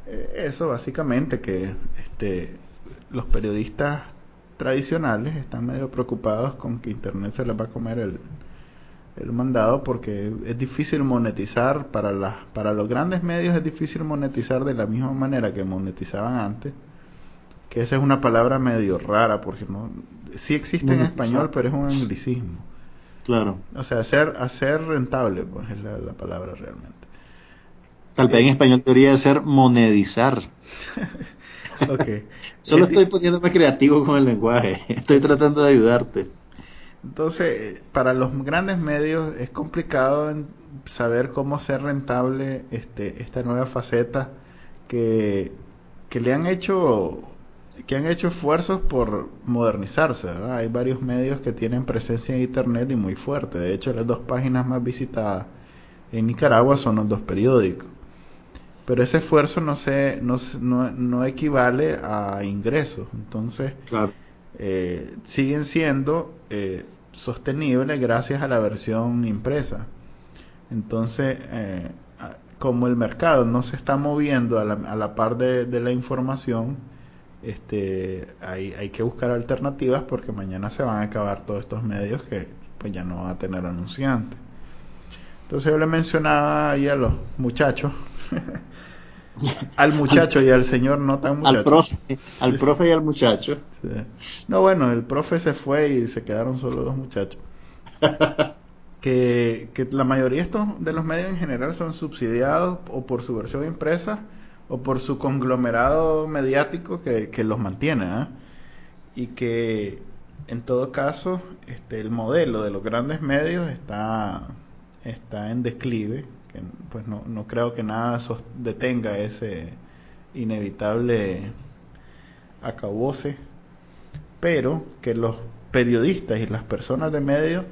Eh, eso básicamente, que este, los periodistas tradicionales están medio preocupados con que Internet se les va a comer el, el mandado porque es difícil monetizar para las para los grandes medios es difícil monetizar de la misma manera que monetizaban antes que esa es una palabra medio rara porque no sí existe en español pero es un anglicismo. Claro. O sea hacer hacer rentable pues es la, la palabra realmente. Tal vez en español debería ser monetizar ok. Solo estoy poniéndome creativo con el lenguaje. Estoy tratando de ayudarte entonces, para los grandes medios es complicado saber cómo ser rentable este, esta nueva faceta que, que le han hecho que han hecho esfuerzos por modernizarse. Hay varios medios que tienen presencia en Internet y muy fuerte. De hecho, las dos páginas más visitadas en Nicaragua son los dos periódicos. Pero ese esfuerzo no, se, no, no, no equivale a ingresos. Entonces, claro. Eh, siguen siendo eh, sostenibles gracias a la versión impresa. Entonces, eh, como el mercado no se está moviendo a la, a la par de, de, la información, este, hay, hay, que buscar alternativas porque mañana se van a acabar todos estos medios que pues ya no van a tener anunciantes. Entonces yo le mencionaba ahí a los muchachos al muchacho y al señor no tan muchacho. Al profe, al profe y al muchacho. Sí. No, bueno, el profe se fue y se quedaron solo los muchachos. que, que, la mayoría de, estos, de los medios en general son subsidiados o por su versión impresa o por su conglomerado mediático que, que los mantiene. ¿eh? Y que en todo caso este, el modelo de los grandes medios está, está en declive pues no, no creo que nada detenga ese inevitable acabose, pero que los periodistas y las personas de medios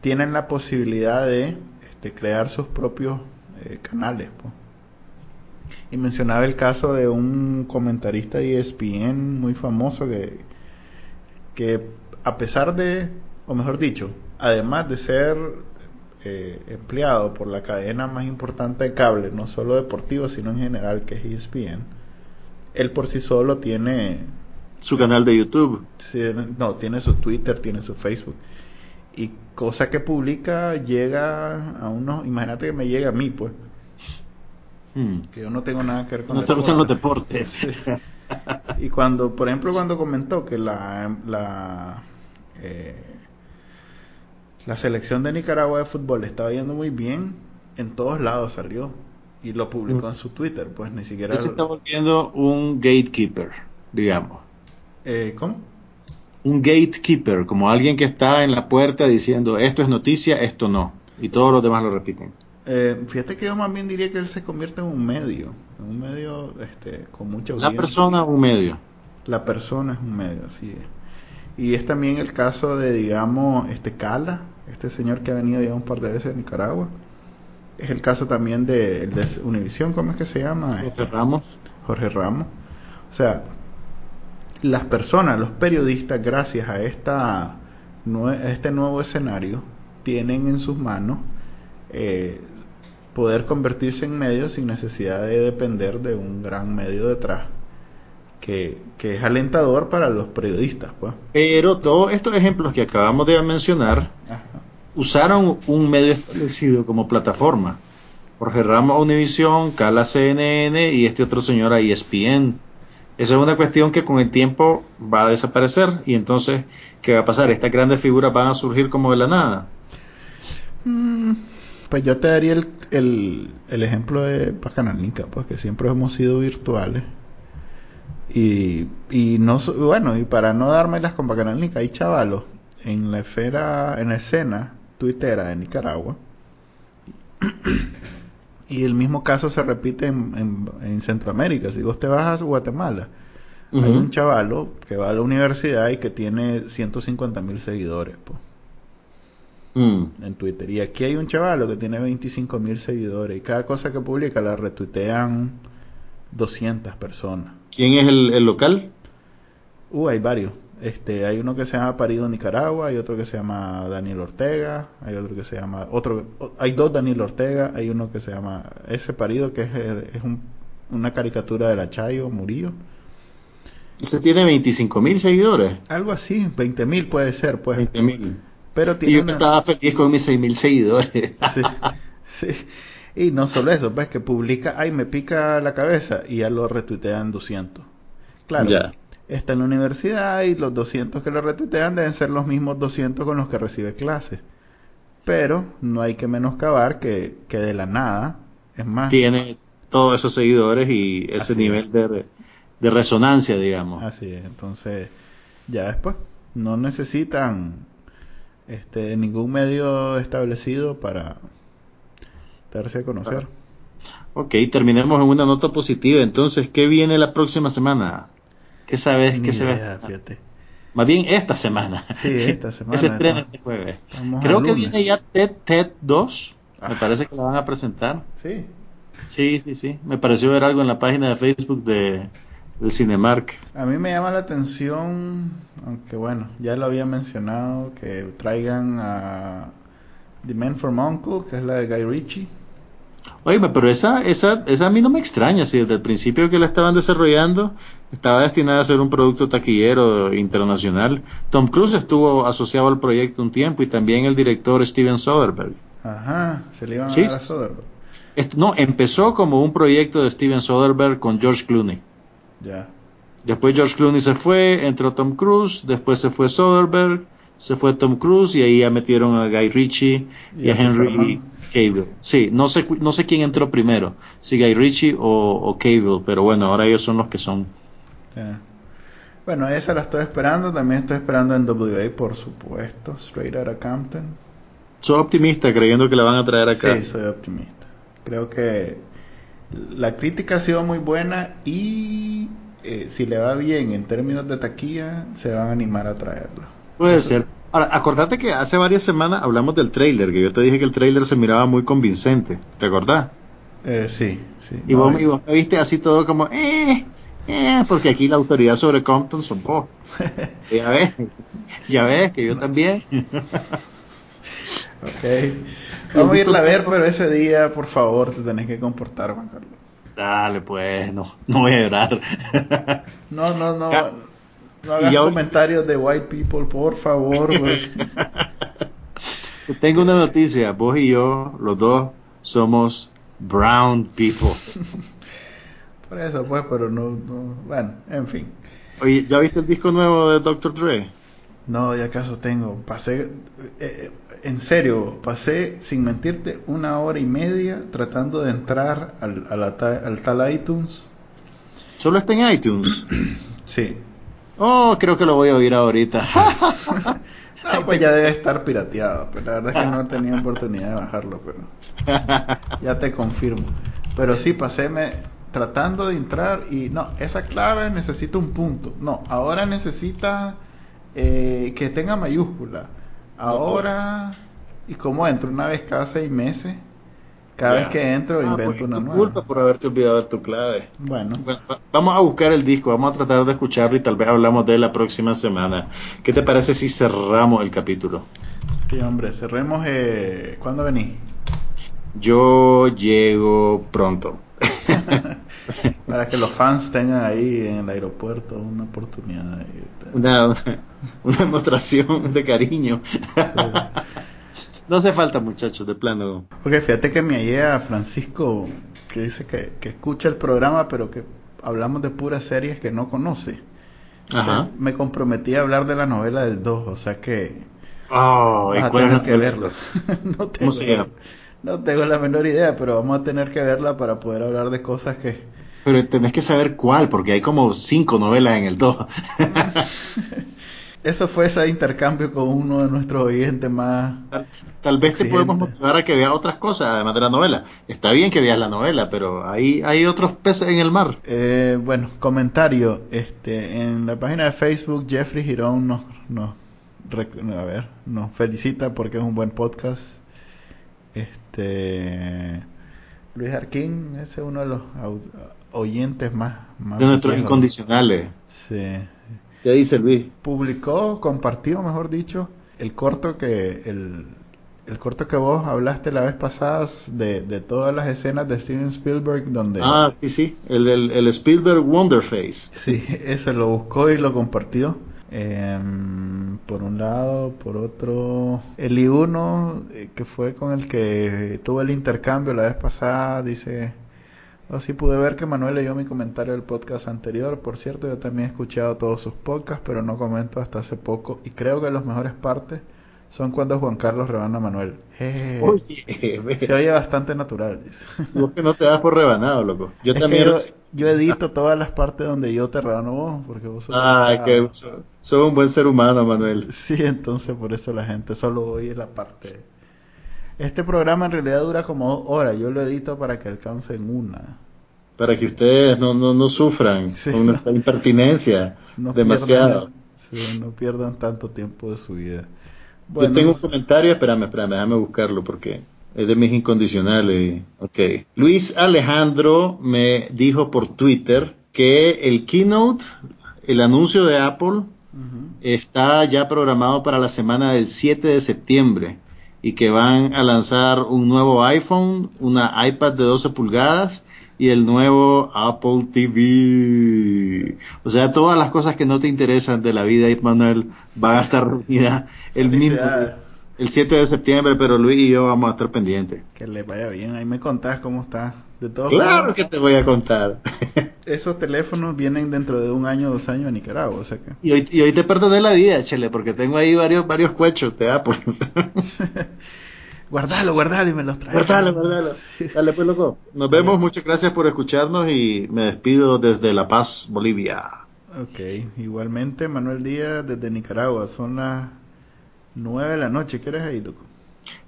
tienen la posibilidad de este, crear sus propios eh, canales. Y mencionaba el caso de un comentarista de ESPN muy famoso que, que a pesar de, o mejor dicho, además de ser eh, empleado por la cadena más importante de cable, no solo deportivo, sino en general, que es ESPN, él por sí solo tiene... Su canal de YouTube. No, tiene su Twitter, tiene su Facebook. Y cosa que publica llega a unos... Imagínate que me llega a mí, pues. Hmm. Que yo no tengo nada que ver con... No te gustan los deportes. Sí. Y cuando, por ejemplo, cuando comentó que la... la eh, la selección de Nicaragua de fútbol estaba yendo muy bien, en todos lados salió y lo publicó en su Twitter, pues ni siquiera... Él se está volviendo un gatekeeper, digamos. Eh, ¿Cómo? Un gatekeeper, como alguien que está en la puerta diciendo esto es noticia, esto no, y todos los demás lo repiten. Eh, fíjate que yo más bien diría que él se convierte en un medio, en un medio este, con mucha audiencia. La persona un medio. La persona es un medio, así es. Y es también el caso de, digamos, este Cala, este señor que ha venido ya un par de veces a Nicaragua. Es el caso también de, de Univisión, ¿cómo es que se llama? Jorge este, Ramos. Jorge Ramos. O sea, las personas, los periodistas, gracias a, esta, a este nuevo escenario, tienen en sus manos eh, poder convertirse en medios sin necesidad de depender de un gran medio detrás. Que, que, es alentador para los periodistas. Pues. Pero todos estos ejemplos que acabamos de mencionar Ajá. usaron un medio establecido como plataforma. Jorge Ramos Univisión, Cala CNN y este otro señor a ESPN. Esa es una cuestión que con el tiempo va a desaparecer y entonces, ¿qué va a pasar? Estas grandes figuras van a surgir como de la nada. Mm, pues yo te daría el, el, el ejemplo de Pacananica, pues que siempre hemos sido virtuales. Y, y no bueno y para no dármelas con Bacanalnica hay chavalos en la esfera en la escena tuitera de Nicaragua y el mismo caso se repite en, en, en, Centroamérica si vos te vas a Guatemala Hay un chavalo que va a la universidad y que tiene 150 mil seguidores Mm. en Twitter. Y aquí hay un chavalo que tiene 25 mil seguidores y cada cosa que publica la retuitean 200 personas. ¿Quién es el, el local? Uh, hay varios. Este, hay uno que se llama Parido Nicaragua, hay otro que se llama Daniel Ortega, hay otro que se llama otro, hay dos Daniel Ortega, hay uno que se llama ese Parido que es, es un- una caricatura de la Chayo Murillo, Ese tiene 25 mil seguidores. algo así, 20 mil puede ser, pues, 20 mil. pero Y tiene yo una- estaba feliz con mis 6 mil seguidores. sí, sí. Y no solo eso, pues que publica, ay me pica la cabeza y ya lo retuitean 200, claro. Ya. está en la universidad y los 200 que lo retuitean deben ser los mismos 200 con los que recibe clases. Pero no hay que menoscabar que, que de la nada, es más, Tiene todos esos seguidores y ese nivel de, de resonancia, digamos. así es. Entonces, ya después, no necesitan este ningún medio establecido para darse a conocer. Ok, terminemos en una nota positiva. Entonces, ¿qué viene la próxima semana? ¿Qué sabes? Ni ¿Qué se idea, ve? fíjate. Más bien esta semana. Sí, esta semana. Se estrena este jueves. Creo que viene ya TED, TED 2. Me Ah. parece que la van a presentar. Sí, Sí, sí, sí. Me pareció ver algo en la página de Facebook de, del Cinemark. A mí me llama la atención, aunque bueno, ya lo había mencionado, que traigan a The Man from Uncle, que es la de Guy Ritchie. Oye, pero esa, esa, esa a mí no me extraña, si desde el principio que la estaban desarrollando estaba destinada a ser un producto taquillero internacional. Tom Cruise estuvo asociado al proyecto un tiempo y también el director Steven Soderbergh. Ajá, se le iban a Sí, dar a. Soderbergh. Esto- no, empezó como un proyecto de Steven Soderbergh con George Clooney. Ya. Después George Clooney se fue, entró Tom Cruise, después se fue Soderbergh, se fue Tom Cruise y ahí ya metieron a Guy Ritchie y, Y a a Henry Cavill. Sí, no sé, cu- no sé quién entró primero, si Guy Ritchie o, o Cavill, pero bueno, ahora ellos son los que son. Bueno, esa la estoy esperando. También estoy esperando en WA, por supuesto. Straight Outta Compton. Soy optimista creyendo que la van a traer acá. Sí, soy optimista. Creo que la crítica ha sido muy buena y eh, si le va bien en términos de taquilla, se van a animar a traerla. Puede ser. Ahora, acordate que hace varias semanas hablamos del trailer, que yo te dije que el trailer se miraba muy convincente. ¿Te acordás? Eh, sí, sí. Y No, vos, y vos me viste así todo como, eh, eh, porque aquí la autoridad sobre Compton son vos. ya ves, ya ves que yo también. ok. Vamos a irla a ver, pero ese día, por favor, te tenés que comportar, Juan Carlos. Dale, pues, no, no voy a llorar. No, no, no. No hagas ya- comentarios de white people, por favor. pues. Tengo una noticia, vos y yo, los dos, somos brown people. Por eso, pues, pero no, no. Bueno, en fin. Oye, ¿ya viste el disco nuevo de Dr. Dre? No, ya acaso tengo. Pasé, eh, eh, en serio, pasé, sin mentirte, una hora y media tratando de entrar al, a la ta- al tal iTunes. Solo está en iTunes. Sí. Oh, creo que lo voy a oír ahorita. No, pues ya debe estar pirateado. Pero la verdad es que no he tenido oportunidad de bajarlo, pero ya te confirmo. Pero sí, pasé me, tratando de entrar y no, esa clave necesita un punto. No, ahora necesita eh, que tenga mayúscula. Ahora, ¿y cómo entro? Una vez cada seis meses. Cada vez que entro Ah, invento pues, es una nueva. culpa por haberte olvidado de tu clave. Bueno, Bueno, va- vamos a buscar el disco, vamos a tratar de escucharlo y tal vez hablamos de él la próxima semana. ¿Qué te parece si cerramos el capítulo? sí, hombre, cerremos. Eh, ¿Cuándo venís? Yo llego pronto. Para que los fans tengan ahí en el aeropuerto una oportunidad de una, una demostración de cariño. No hace falta, muchachos, de plano. Ok, fíjate que me hallé a Francisco que dice que, que escucha el programa, pero que hablamos de puras series que no conoce. O sea, Ajá. me comprometí a hablar de la novela del 2, o sea que Oh, ¿y vas a tener que verlo. no, tengo, se llama? no tengo la menor idea, pero vamos a tener que verla para poder hablar de cosas que... Pero tenés que saber cuál, porque hay como cinco novelas en el 2. eso fue ese intercambio con uno de nuestros oyentes más. Tal, tal vez te podemos motivar a que veas otras cosas además de la novela. Está bien que veas la novela, pero hay, hay otros peces en el mar. Eh, bueno, comentario. Este, en la página de Facebook, Jeffrey Girón nos, nos, a ver, nos felicita porque es un buen podcast. Este. Luis Arquín, ese es uno de los oyentes más, más de nuestros incondicionales. Sí. ¿Qué dice Luis? Publicó, compartió, mejor dicho, el corto que el, el corto que vos hablaste la vez pasada de, de, todas las escenas de Steven Spielberg donde... Ah, sí, sí, el, el, el Spielberg Wonderface. Sí, ese lo buscó y lo compartió. Eh, por un lado, por otro, el I1, eh, que fue con el que tuve el intercambio la vez pasada, dice Así pude ver que Manuel leyó mi comentario del podcast anterior. Por cierto, yo también he escuchado todos sus podcasts, pero no comento hasta hace poco. Y creo que las mejores partes son cuando Juan Carlos rebana a Manuel. Oye, se oye bastante natural. Vos que no te das por rebanado, loco. Yo también. Yo, edito todas las partes donde yo te rebano vos, porque vos sos. Ah, que sos un buen ser humano, Manuel. Sí, entonces por eso la gente solo oye la parte este programa en realidad dura como dos horas. Yo lo edito para que alcance en una. Para que ustedes no, no, no sufran con nuestra impertinencia demasiado. no pierdan tanto tiempo de su vida. Yo tengo un comentario, espérame, espérame, déjame buscarlo porque es de mis incondicionales. Ok. Luis Alejandro me dijo por Twitter que el keynote, el anuncio de Apple, está ya programado para la semana del 7 de septiembre y que van a lanzar un nuevo iPhone, una iPad de 12 pulgadas y el nuevo Apple TV. O sea, todas las cosas que no te interesan de la vida, Manuel, van a estar reunidas el mismo el 7 de septiembre, pero Luis y yo vamos a estar pendientes. Que le vaya bien, ahí me contás cómo está. De claro que te voy a contar. Esos teléfonos vienen dentro de un año, dos años a Nicaragua, o sea que... Y hoy, y hoy te perdoné la vida, Chele, porque tengo ahí varios, varios cuechos de Apple. guardalo, guardalo y me los traes. Guardalo, guardalo. Dale, pues, loco. Nos vemos, muchas gracias por escucharnos y me despido desde La Paz, Bolivia. Ok, igualmente, Manuel Díaz desde Nicaragua. Son las nueve de la noche. ¿Qué eres ahí, loco?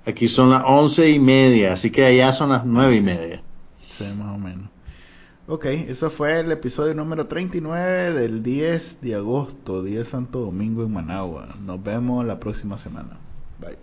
Aquí son las once y media, así que allá son las nueve y media. Sí, más o menos. Ok, eso fue el episodio número 39 del 10 de agosto, día de Santo Domingo en Managua. Nos vemos la próxima semana. Bye.